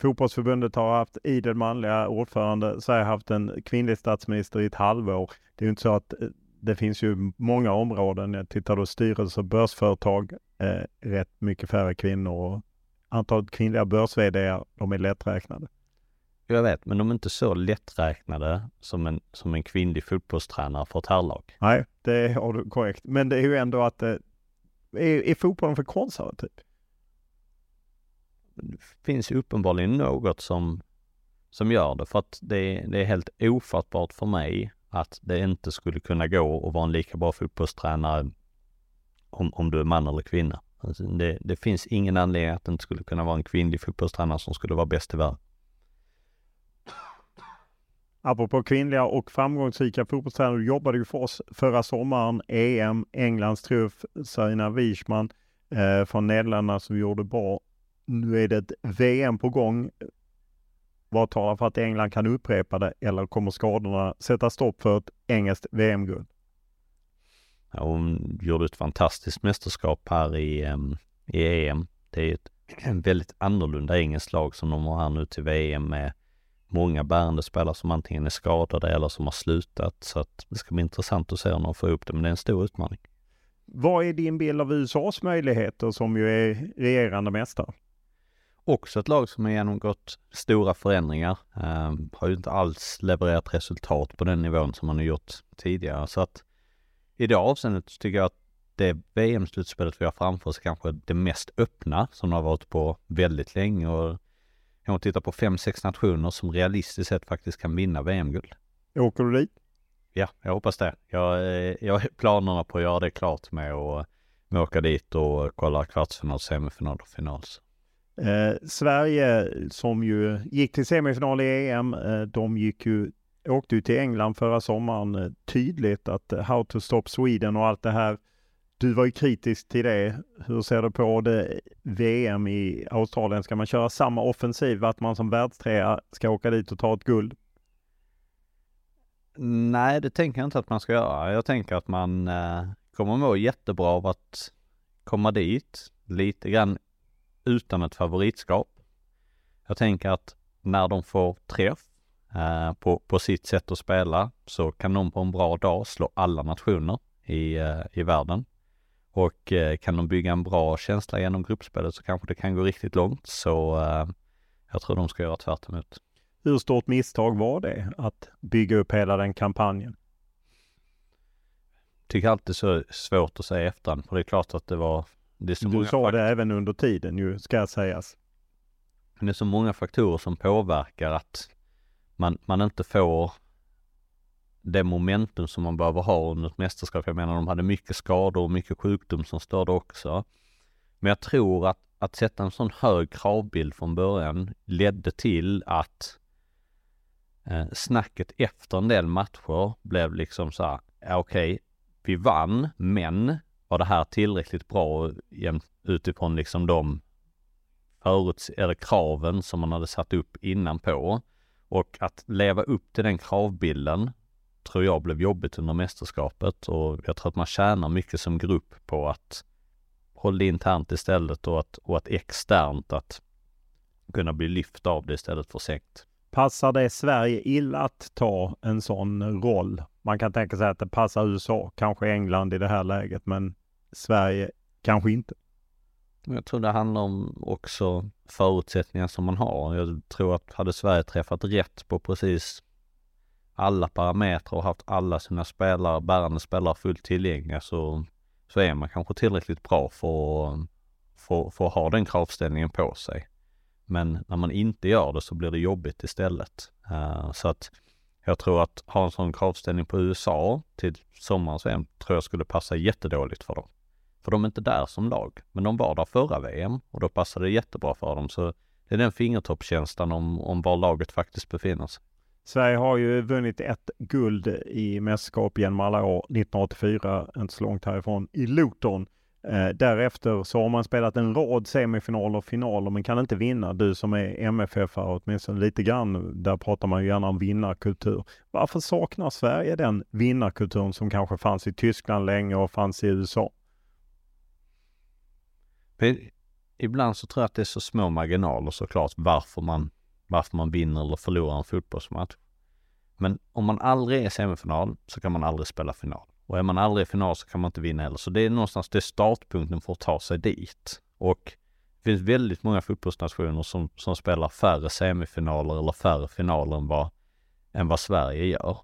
fotbollsförbundet har haft idel manliga ordförande. Sverige har haft en kvinnlig statsminister i ett halvår. Det är ju inte så att eh, det finns ju många områden. Jag tittar då styrelse och börsföretag, eh, rätt mycket färre kvinnor och antalet kvinnliga börs de är lätträknade. Jag vet, men de är inte så lätträknade som en, som en kvinnlig fotbollstränare för ett herrlag. Nej, det har du korrekt. Men det är ju ändå att eh, är, är fotbollen för konservativ? Det finns ju uppenbarligen något som, som gör det, för att det, det är helt ofattbart för mig att det inte skulle kunna gå att vara en lika bra fotbollstränare om, om du är man eller kvinna. Alltså det, det, finns ingen anledning att det inte skulle kunna vara en kvinnlig fotbollstränare som skulle vara bäst i världen. Apropå kvinnliga och framgångsrika fotbollstränare, du jobbade ju för oss förra sommaren, EM, Englands truff, Sarina Wiesman eh, från Nederländerna som gjorde bra. Nu är det ett VM på gång. Vad talar för att England kan upprepa det eller kommer skadorna sätta stopp för ett engelskt VM-guld? Ja, hon gjorde ett fantastiskt mästerskap här i, um, i EM. Det är ett väldigt annorlunda engelskt lag som de har här nu till VM med många bärande spelare som antingen är skadade eller som har slutat. Så att det ska bli intressant att se om de får upp det, men det är en stor utmaning. Vad är din bild av USAs möjligheter som ju är regerande mästare? Också ett lag som har genomgått stora förändringar. Eh, har ju inte alls levererat resultat på den nivån som man har gjort tidigare. Så att i det avseendet tycker jag att det VM-slutspelet vi har framför oss kanske det mest öppna som har varit på väldigt länge. Och kan man titta på fem, sex nationer som realistiskt sett faktiskt kan vinna VM-guld. Åker du dit? Ja, jag hoppas det. Jag, eh, jag har planerna på att göra det klart med att med åka dit och kolla kvartsfinal, semifinal och final. Eh, Sverige som ju gick till semifinal i EM, eh, de gick ju, åkte ju till England förra sommaren. Eh, tydligt att eh, How to stop Sweden och allt det här du var ju kritisk till det. Hur ser du på det VM i Australien? Ska man köra samma offensiv, att man som världstrea ska åka dit och ta ett guld? Nej, det tänker jag inte att man ska göra. Jag tänker att man eh, kommer må jättebra av att komma dit lite grann utan ett favoritskap. Jag tänker att när de får träff eh, på, på sitt sätt att spela så kan de på en bra dag slå alla nationer i, eh, i världen. Och eh, kan de bygga en bra känsla genom gruppspelet så kanske det kan gå riktigt långt. Så eh, jag tror de ska göra tvärt emot. Hur stort misstag var det att bygga upp hela den kampanjen? Tycker alltid så svårt att säga efterhand, för det är klart att det var... Det du sa faktorer. det även under tiden ju, ska sägas. Men det är så många faktorer som påverkar att man, man inte får det momentum som man behöver ha under ett mästerskap. Jag menar de hade mycket skador och mycket sjukdom som störde också. Men jag tror att, att sätta en sån hög kravbild från början ledde till att eh, snacket efter en del matcher blev liksom så här, okej, okay, vi vann, men var det här tillräckligt bra utifrån liksom de föruts eller kraven som man hade satt upp innan på och att leva upp till den kravbilden tror jag blev jobbigt under mästerskapet och jag tror att man tjänar mycket som grupp på att hålla det internt istället och att, och att externt att kunna bli lyft av det istället för sänkt. Passar det Sverige illa att ta en sån roll? Man kan tänka sig att det passar USA, kanske England i det här läget, men Sverige kanske inte. Jag tror det handlar om också förutsättningar som man har. Jag tror att hade Sverige träffat rätt på precis alla parametrar och haft alla sina spelare, bärande spelare fullt tillgängliga så, så är man kanske tillräckligt bra för, för, för att ha den kravställningen på sig. Men när man inte gör det så blir det jobbigt istället. Uh, så att Jag tror att ha en sån kravställning på USA till sommarens VM tror jag skulle passa jättedåligt för dem. För de är inte där som lag, men de var där förra VM och då passade det jättebra för dem. Så det är den fingertoppskänslan om, om var laget faktiskt befinner sig. Sverige har ju vunnit ett guld i mästerskap genom alla år. 1984, inte så långt härifrån, i Luton. Eh, därefter så har man spelat en rad semifinaler och finaler men kan inte vinna. Du som är MFF-are åtminstone lite grann, där pratar man ju gärna om vinnarkultur. Varför saknar Sverige den vinnarkulturen som kanske fanns i Tyskland länge och fanns i USA? Ibland så tror jag att det är så små marginaler såklart varför man, varför man vinner eller förlorar en fotbollsmatch. Men om man aldrig är semifinal så kan man aldrig spela final. Och är man aldrig i final så kan man inte vinna heller. Så det är någonstans det är startpunkten för att ta sig dit. Och det finns väldigt många fotbollsnationer som, som spelar färre semifinaler eller färre finaler än vad, än vad Sverige gör.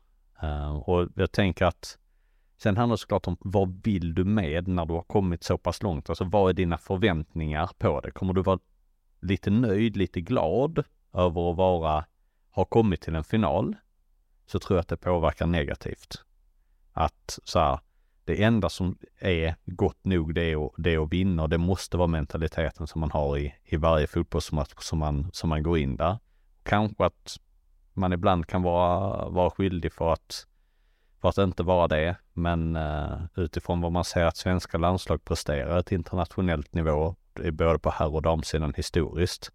Uh, och jag tänker att sen handlar det såklart om vad vill du med när du har kommit så pass långt? Alltså vad är dina förväntningar på det? Kommer du vara lite nöjd, lite glad över att vara, ha kommit till en final? Så tror jag att det påverkar negativt. Att så här, det enda som är gott nog det är, att, det är att vinna och det måste vara mentaliteten som man har i, i varje fotbollsmatch som man, som man går in där. Kanske att man ibland kan vara, vara skyldig för att, för att inte vara det, men uh, utifrån vad man ser att svenska landslag presterar ett internationellt nivå, både på herr och damsidan historiskt,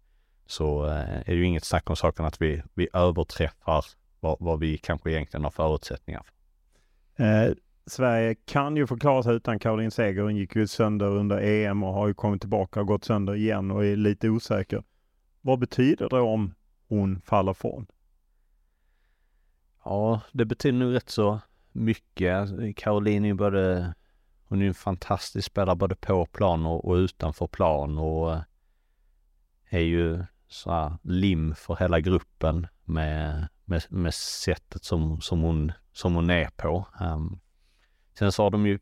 så uh, är det ju inget snack om saken att vi, vi överträffar vad, vad vi kanske egentligen har förutsättningar för. Eh, Sverige kan ju förklara sig utan Caroline Seger. Hon gick ju sönder under EM och har ju kommit tillbaka och gått sönder igen och är lite osäker. Vad betyder det om hon faller från? Ja, det betyder nog rätt så mycket. Caroline är ju både, hon är en fantastisk spelare både på plan och, och utanför plan och är ju så här lim för hela gruppen med, med, med sättet som, som hon som hon är på. Um, sen så har de ju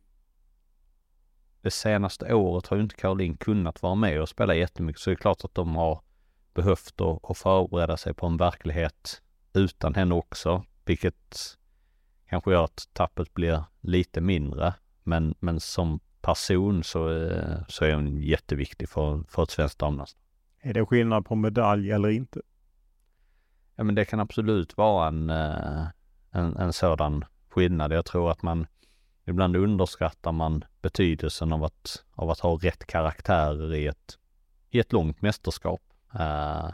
det senaste året har ju inte Caroline kunnat vara med och spela jättemycket så det är klart att de har behövt att, att förbereda sig på en verklighet utan henne också, vilket kanske gör att tappet blir lite mindre. Men, men som person så, eh, så är hon jätteviktig för, för ett svenskt damlandslag. Är det skillnad på medalj eller inte? Ja men det kan absolut vara en, eh, en, en sådan skillnad. Jag tror att man ibland underskattar man betydelsen av att, av att ha rätt karaktärer i ett, i ett långt mästerskap. eh,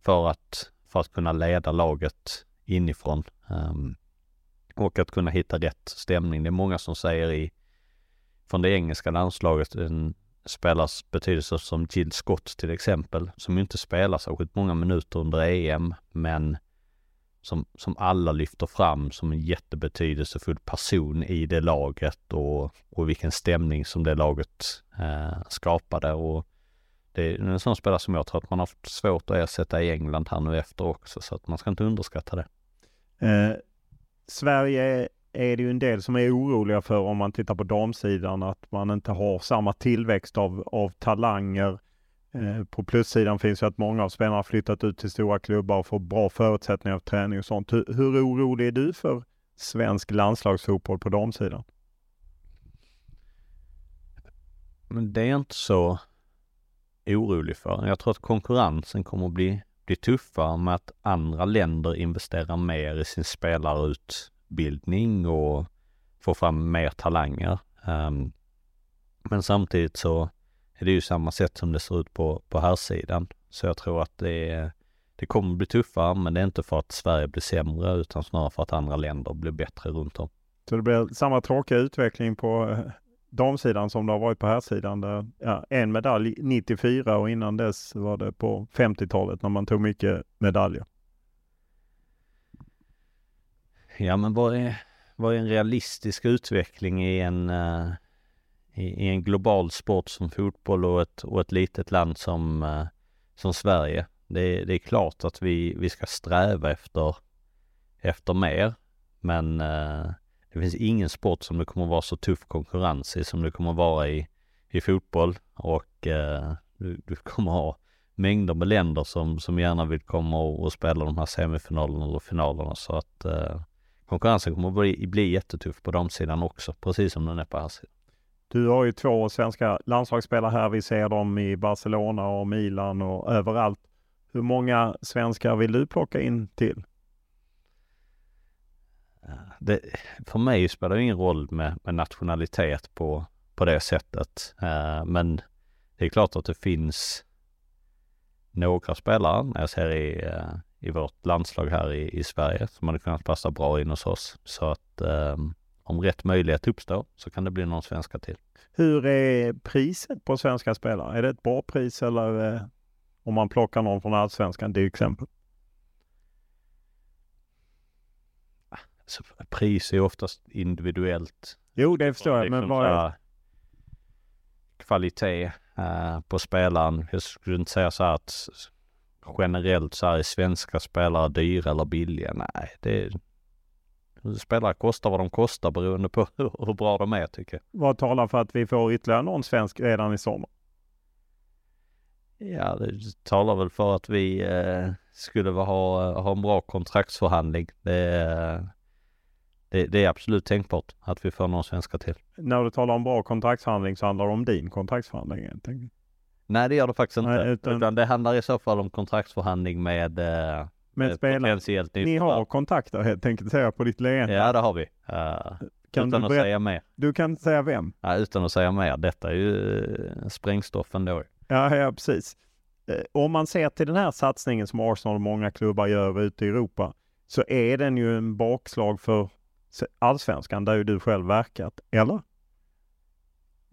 för, att, för att kunna leda laget inifrån. eh, och att kunna hitta rätt stämning. Det är många som säger i, från det engelska landslaget, en spelares betydelse som Jill Scott till exempel, som inte spelar särskilt många minuter under EM, men som, som alla lyfter fram som en jättebetydelsefull person i det laget och, och vilken stämning som det laget eh, skapade. Och det är en sån spelare som jag tror att man har haft svårt att ersätta i England här nu efter också, så att man ska inte underskatta det. Eh, Sverige är det ju en del som är oroliga för om man tittar på damsidan, att man inte har samma tillväxt av, av talanger Eh, på plussidan finns ju att många av spelarna flyttat ut till stora klubbar och får bra förutsättningar för träning och sånt. Hur, hur orolig är du för svensk landslagsfotboll på damsidan? Men det är jag inte så orolig för. Jag tror att konkurrensen kommer att bli, bli tuffare med att andra länder investerar mer i sin utbildning och få fram mer talanger. Um, men samtidigt så är det ju samma sätt som det ser ut på, på här sidan. Så jag tror att det, det kommer bli tuffare, men det är inte för att Sverige blir sämre, utan snarare för att andra länder blir bättre runt om. Så det blir samma tråkiga utveckling på eh, damsidan som det har varit på här sidan där ja, en medalj 94 och innan dess var det på 50-talet när man tog mycket medaljer. Ja, men vad är, vad är en realistisk utveckling i en, uh, i, i, en global sport som fotboll och ett, och ett litet land som, uh, som Sverige. Det, det, är klart att vi, vi ska sträva efter, efter mer, men uh, det finns ingen sport som det kommer vara så tuff konkurrens i som det kommer vara i, i fotboll och uh, du, du kommer ha mängder med länder som, som gärna vill komma och, och spela de här semifinalerna eller finalerna så att eh, konkurrensen kommer att bli, bli jättetuff på damsidan också, precis som den är på här sidan. Du har ju två svenska landslagsspelare här. Vi ser dem i Barcelona och Milan och överallt. Hur många svenskar vill du plocka in till? Det, för mig spelar det ingen roll med, med nationalitet på, på det sättet. Uh, men det är klart att det finns några spelare, jag ser i, uh, i vårt landslag här i, i Sverige, som hade kunnat passa bra in hos oss. Så att um, om rätt möjlighet uppstår så kan det bli någon svenska till. Hur är priset på svenska spelare? Är det ett bra pris eller eh, om man plockar någon från allsvenskan till exempel? Alltså, pris är oftast individuellt. Jo, det förstår jag, men liksom vad är... Kvalitet eh, på spelaren. Jag skulle inte säga så här att generellt så här är svenska spelare dyra eller billiga. Nej, det är Spelare kostar vad de kostar beroende på hur, bra de är tycker jag. Vad talar för att vi får ytterligare någon svensk redan i sommar? Ja, det talar väl för att vi eh, skulle ha, ha en bra kontraktsförhandling. Det är, det, det, är absolut tänkbart att vi får någon svenska till. När du talar om bra kontraktsförhandling så handlar det om din kontraktsförhandling? Nej, det gör det faktiskt inte. Nej, utan... utan... det handlar i så fall om kontraktsförhandling med eh, med eh, spelare. Ni har kontakter helt enkelt, ser jag på ditt leende. Ja, det har vi. Uh, kan utan att säga mer. Du kan säga vem? Ja, utan att säga mer. Detta är ju uh, sprängstoff ändå. Ja, ja precis. Uh, om man ser till den här satsningen som Arsenal och många klubbar gör ute i Europa så är den ju en bakslag för allsvenskan där ju du själv verkat, eller?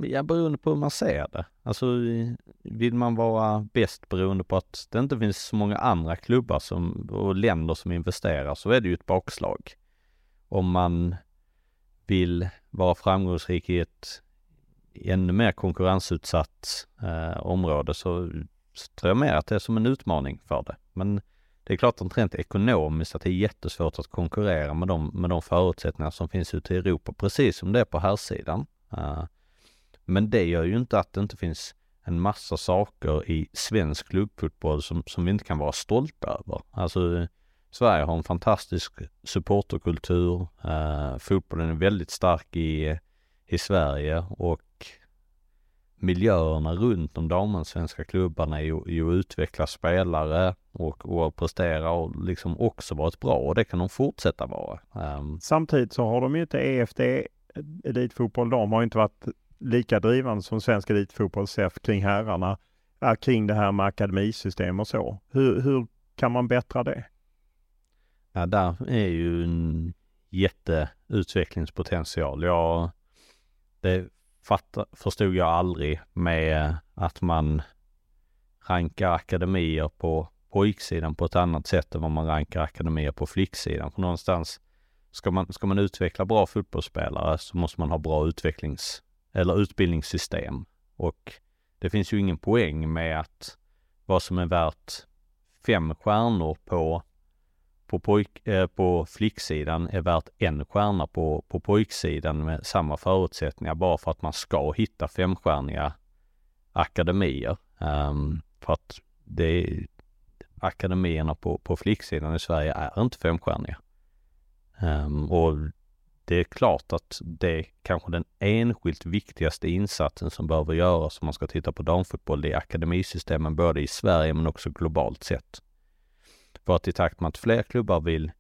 Ja, beroende på hur man ser det. Alltså vill man vara bäst beroende på att det inte finns så många andra klubbar som, och länder som investerar så är det ju ett bakslag. Om man vill vara framgångsrik i ett ännu mer konkurrensutsatt eh, område så, så tror jag mer att det är som en utmaning för det. Men det är klart att rent ekonomiskt att det är jättesvårt att konkurrera med de, med de förutsättningar som finns ute i Europa, precis som det är på här sidan. Eh, men det gör ju inte att det inte finns en massa saker i svensk klubbfotboll som, som vi inte kan vara stolta över. Alltså Sverige har en fantastisk supporterkultur. Eh, fotbollen är väldigt stark i, i Sverige och miljöerna runt de damallsvenska klubbarna är ju, ju utveckla spelare och, och prestera och liksom också varit bra och det kan de fortsätta vara. Um, Samtidigt så har de ju inte EFD eh, elitfotboll. De har inte varit lika drivande som svensk elitfotboll SEF kring herrarna är kring det här med akademisystem och så. Hur, hur kan man bättra det? Ja, där är ju en jätteutvecklingspotential. Jag, det fattar, förstod jag aldrig med att man rankar akademier på pojksidan på ett annat sätt än vad man rankar akademier på flicksidan. För någonstans ska man, ska man utveckla bra fotbollsspelare så måste man ha bra utvecklings eller utbildningssystem. Och det finns ju ingen poäng med att vad som är värt fem stjärnor på, på, pojk, eh, på flicksidan är värt en stjärna på, på pojksidan med samma förutsättningar bara för att man ska hitta femstjärniga akademier. Um, för att det är, akademierna på, på flicksidan i Sverige är inte femstjärniga. Um, och det är klart att det är kanske den enskilt viktigaste insatsen som behöver göras om man ska titta på damfotboll. i akademisystemen både i Sverige men också globalt sett. För att i takt med att fler klubbar vill,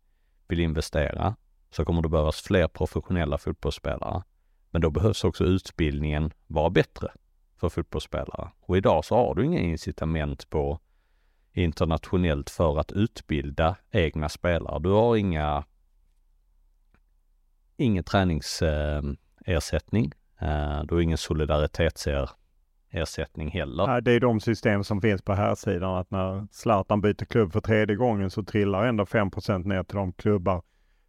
vill investera så kommer det behövas fler professionella fotbollsspelare. Men då behövs också utbildningen vara bättre för fotbollsspelare. Och idag så har du inga incitament på internationellt för att utbilda egna spelare. Du har inga ingen träningsersättning. Eh, du har ingen solidaritetsersättning heller. Nej, det är de system som finns på här sidan att när Zlatan byter klubb för tredje gången så trillar ändå 5% ner till de klubbar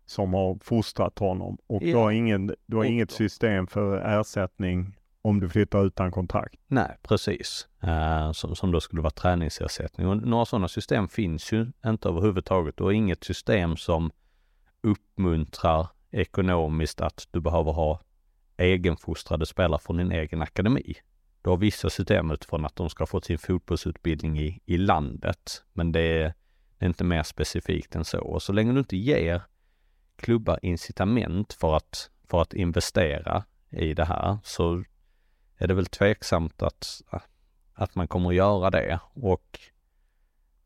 som har fostrat honom. Och ja. du har, ingen, du har inget system för ersättning om du flyttar utan kontrakt. Nej, precis. Uh, som, som då skulle vara träningsersättning. Och några sådana system finns ju inte överhuvudtaget. Och inget system som uppmuntrar ekonomiskt att du behöver ha egenfostrade spelare från din egen akademi. du har vissa system utifrån att de ska få sin fotbollsutbildning i, i landet. Men det är, det är inte mer specifikt än så. Och så länge du inte ger klubbar incitament för att, för att investera i det här så är det väl tveksamt att, att man kommer att göra det. Och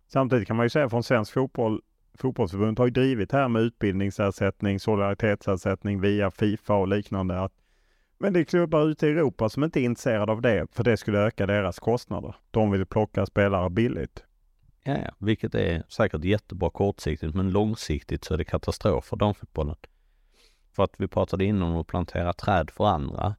Samtidigt kan man ju säga från svensk fotboll, fotbollsförbundet har ju drivit här med utbildningsersättning, solidaritetsersättning via Fifa och liknande. Att, men det är klubbar ute i Europa som inte är intresserade av det, för det skulle öka deras kostnader. De vill plocka spelare billigt. Ja, ja, vilket är säkert jättebra kortsiktigt, men långsiktigt så är det katastrof för damfotbollen. För att vi pratade innan om att plantera träd för andra.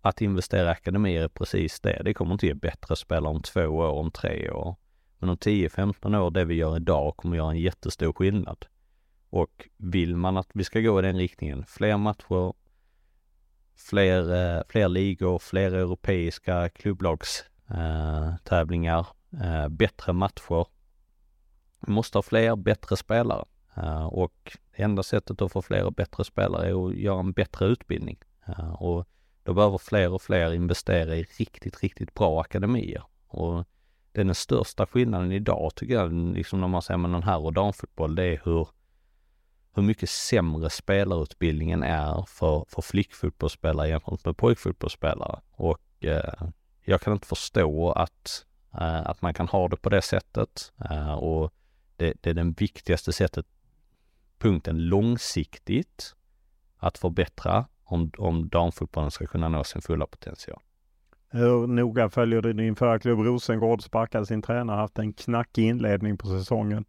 Att investera i akademier är precis det. Det kommer inte ge bättre spelare om två år, om tre år. Men om 10-15 år, det vi gör idag, kommer göra en jättestor skillnad. Och vill man att vi ska gå i den riktningen, fler matcher, fler, eh, fler ligor, fler europeiska klubblagstävlingar, eh, eh, bättre matcher. Vi måste ha fler bättre spelare eh, och enda sättet att få fler och bättre spelare är att göra en bättre utbildning. Eh, och då behöver fler och fler investera i riktigt, riktigt bra akademier. Och det är den största skillnaden idag tycker jag, liksom när man ser med den här och damfotboll, det är hur, hur mycket sämre spelarutbildningen är för, för flickfotbollsspelare jämfört med pojkfotbollsspelare. Och eh, jag kan inte förstå att, eh, att man kan ha det på det sättet. Eh, och det, det är den viktigaste sättet, punkten långsiktigt, att förbättra om, om damfotbollen ska kunna nå sin fulla potential. Hur noga följer du din förra klubb Rosengård sparkade sin tränare, haft en knackig inledning på säsongen?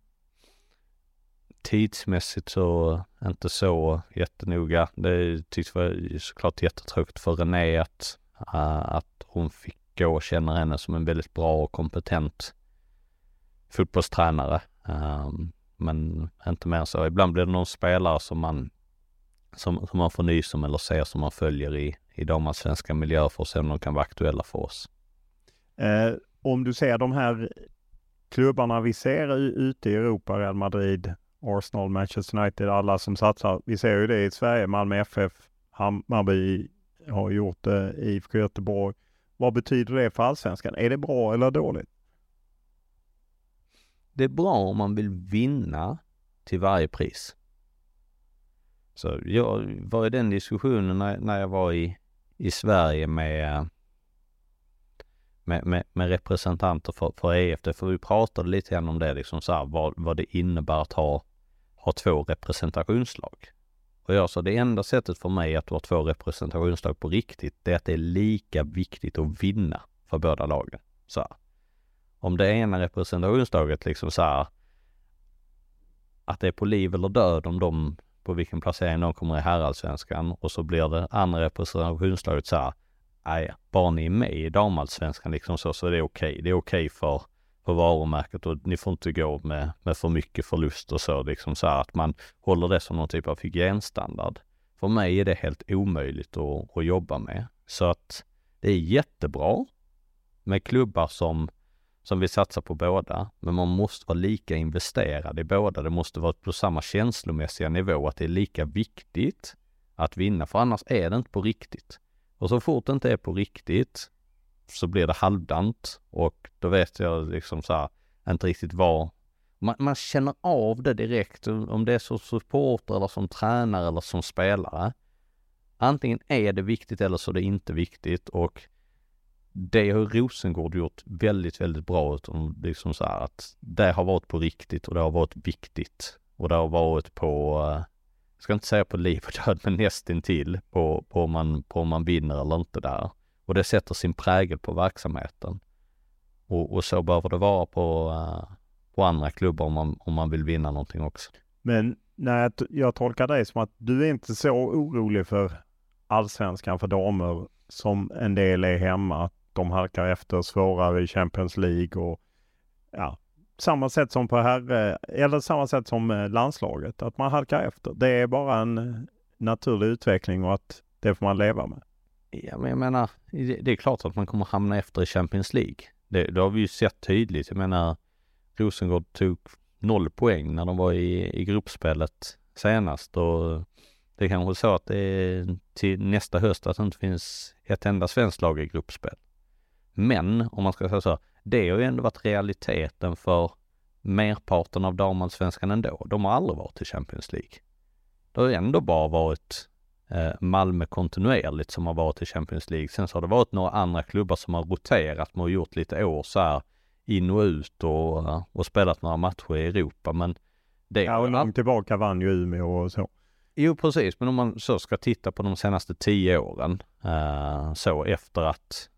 Tidsmässigt så eh, inte så jättenoga. Det tycks vara såklart jättetråkigt för René att, eh, att hon fick gå och känna henne som en väldigt bra och kompetent fotbollstränare. Ehm, men inte mer så. Ibland blir det någon spelare som man, som, som man får nys om eller ser som man följer i, i se om de kan vara aktuella för oss. Eh, om du ser de här klubbarna vi ser ute i Europa, Real Madrid, Arsenal, Manchester United, alla som satsar. Vi ser ju det i Sverige, Malmö FF, Hammarby har gjort det, IFK Göteborg. Vad betyder det för allsvenskan? Är det bra eller dåligt? Det är bra om man vill vinna till varje pris. Så jag var i den diskussionen när, när jag var i, i Sverige med, med, med, med representanter för, för EFD, för vi pratade lite grann om det, liksom så här, vad, vad det innebär att ha, ha två representationslag. Och jag sa det enda sättet för mig att ha två representationslag på riktigt, det är att det är lika viktigt att vinna för båda lagen. Så här. Om det ena representationslaget liksom så här, att det är på liv eller död om de på vilken placering de kommer i herrallsvenskan och så blir det andra representationslaget så här, nej, bara ni är med i damallsvenskan liksom så, så är det okej. Okay. Det är okej okay för, för varumärket och ni får inte gå med, med för mycket förlust och så, liksom så här att man håller det som någon typ av hygienstandard. För mig är det helt omöjligt att, att jobba med. Så att det är jättebra med klubbar som som vill satsa på båda, men man måste vara lika investerad i båda. Det måste vara på samma känslomässiga nivå, att det är lika viktigt att vinna, för annars är det inte på riktigt. Och så fort det inte är på riktigt så blir det halvdant och då vet jag liksom så här, inte riktigt vad man, man känner av det direkt, om det är som supporter eller som tränare eller som spelare. Antingen är det viktigt eller så är det inte viktigt och det har Rosengård gjort väldigt, väldigt bra. Utan liksom så här att det har varit på riktigt och det har varit viktigt. Och det har varit på, eh, jag ska inte säga på liv och död, men nästintill på, på, om man, på om man vinner eller inte där. Och det sätter sin prägel på verksamheten. Och, och så behöver det vara på, eh, på andra klubbar om man, om man vill vinna någonting också. Men när jag, jag tolkar dig som att du är inte så orolig för allsvenskan för damer som en del är hemma de halkar efter svårare i Champions League och ja, samma sätt som på herre, eh, eller samma sätt som eh, landslaget, att man halkar efter. Det är bara en eh, naturlig utveckling och att det får man leva med. Ja, men jag menar, det är klart att man kommer hamna efter i Champions League. Det, det har vi ju sett tydligt. Jag menar, Rosengård tog noll poäng när de var i, i gruppspelet senast och Det är kanske så att det är till nästa höst att det inte finns ett enda svenskt lag i gruppspel. Men om man ska säga så, det har ju ändå varit realiteten för merparten av damallsvenskan ändå. De har aldrig varit i Champions League. Det har ändå bara varit eh, Malmö kontinuerligt som har varit i Champions League. Sen så har det varit några andra klubbar som har roterat och gjort lite år så här in och ut och, och spelat några matcher i Europa. Men det Ja, och långt tillbaka vann ju Umeå och så. Jo, precis. Men om man så ska titta på de senaste tio åren, eh, så efter att,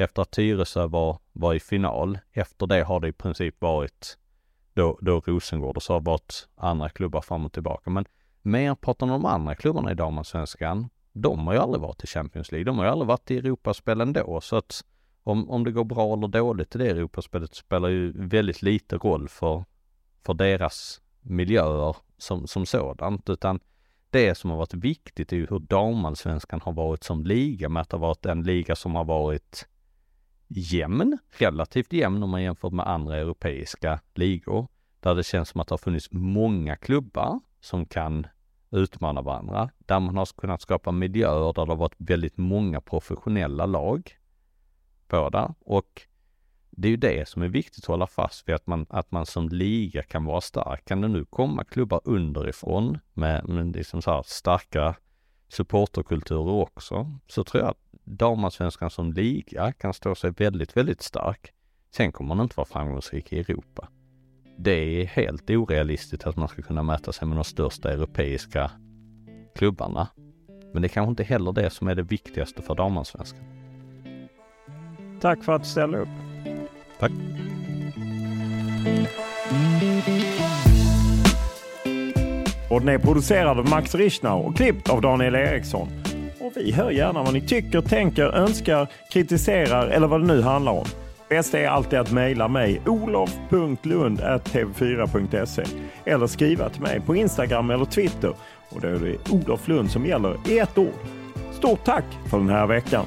efter att Tyresö var, var i final, efter det har det i princip varit då, då Rosengård och så har det varit andra klubbar fram och tillbaka. Men merparten av de andra klubbarna i damallsvenskan, de har ju aldrig varit i Champions League. De har ju aldrig varit i Europaspel ändå. Så att om, om det går bra eller dåligt i det Europaspelet spelar ju väldigt lite roll för, för deras miljöer som, som sådant. Utan det som har varit viktigt är ju hur damallsvenskan har varit som liga, med att det har varit en liga som har varit jämn, relativt jämn om man jämför med andra europeiska ligor. Där det känns som att det har funnits många klubbar som kan utmana varandra. Där man har kunnat skapa miljöer där det har varit väldigt många professionella lag på det. Och det är ju det som är viktigt att hålla fast vid, att man, att man som liga kan vara stark. Kan det nu komma klubbar underifrån med, med liksom så här starka supporterkulturer också, så tror jag att damallsvenskan som liga kan stå sig väldigt, väldigt stark. Sen kommer man inte vara framgångsrik i Europa. Det är helt orealistiskt att man ska kunna mäta sig med de största europeiska klubbarna. Men det är kanske inte heller det som är det viktigaste för damallsvenskan. Tack för att du ställde upp. Tack. Och den är producerad av Max Richnau och klippt av Daniel Eriksson. Och vi hör gärna vad ni tycker, tänker, önskar, kritiserar eller vad det nu handlar om. Bäst är alltid att mejla mig olof.lund.tv4.se eller skriva till mig på Instagram eller Twitter. Och då är det Olof Lund som gäller i ett ord. Stort tack för den här veckan!